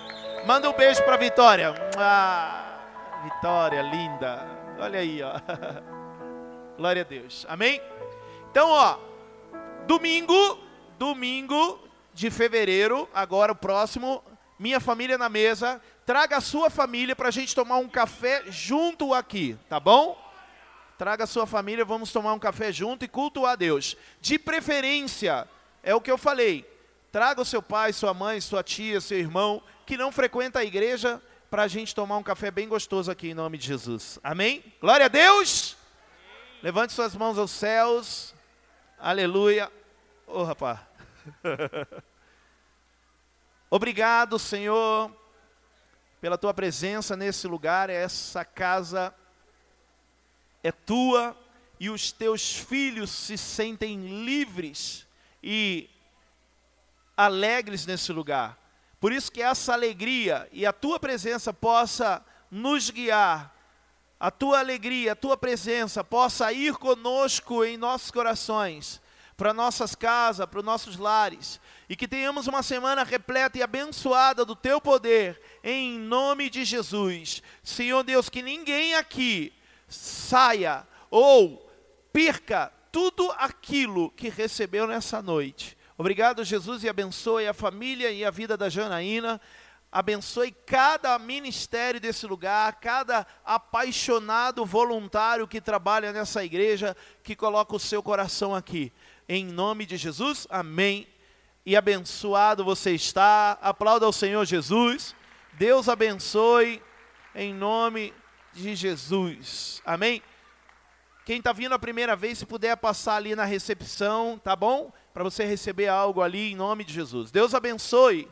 Manda um beijo para Vitória. Ah, Vitória, linda. Olha aí, ó. Glória a Deus. Amém? Então, ó, domingo, domingo de fevereiro, agora o próximo, minha família na mesa. Traga a sua família para a gente tomar um café junto aqui, tá bom? Traga a sua família, vamos tomar um café junto e cultuar a Deus. De preferência, é o que eu falei. Traga o seu pai, sua mãe, sua tia, seu irmão, que não frequenta a igreja, para a gente tomar um café bem gostoso aqui em nome de Jesus. Amém? Glória a Deus! Levante suas mãos aos céus. Aleluia. Ô oh, rapaz. Obrigado, Senhor, pela tua presença nesse lugar. Essa casa é tua e os teus filhos se sentem livres e alegres nesse lugar. Por isso que essa alegria e a tua presença possa nos guiar, a tua alegria, a tua presença possa ir conosco em nossos corações, para nossas casas, para os nossos lares, e que tenhamos uma semana repleta e abençoada do teu poder, em nome de Jesus. Senhor Deus, que ninguém aqui saia ou perca tudo aquilo que recebeu nessa noite. Obrigado, Jesus, e abençoe a família e a vida da Janaína. Abençoe cada ministério desse lugar, cada apaixonado voluntário que trabalha nessa igreja, que coloca o seu coração aqui. Em nome de Jesus, amém. E abençoado você está. Aplauda ao Senhor Jesus. Deus abençoe em nome de Jesus. Amém. Quem está vindo a primeira vez, se puder passar ali na recepção, tá bom? Para você receber algo ali em nome de Jesus. Deus abençoe.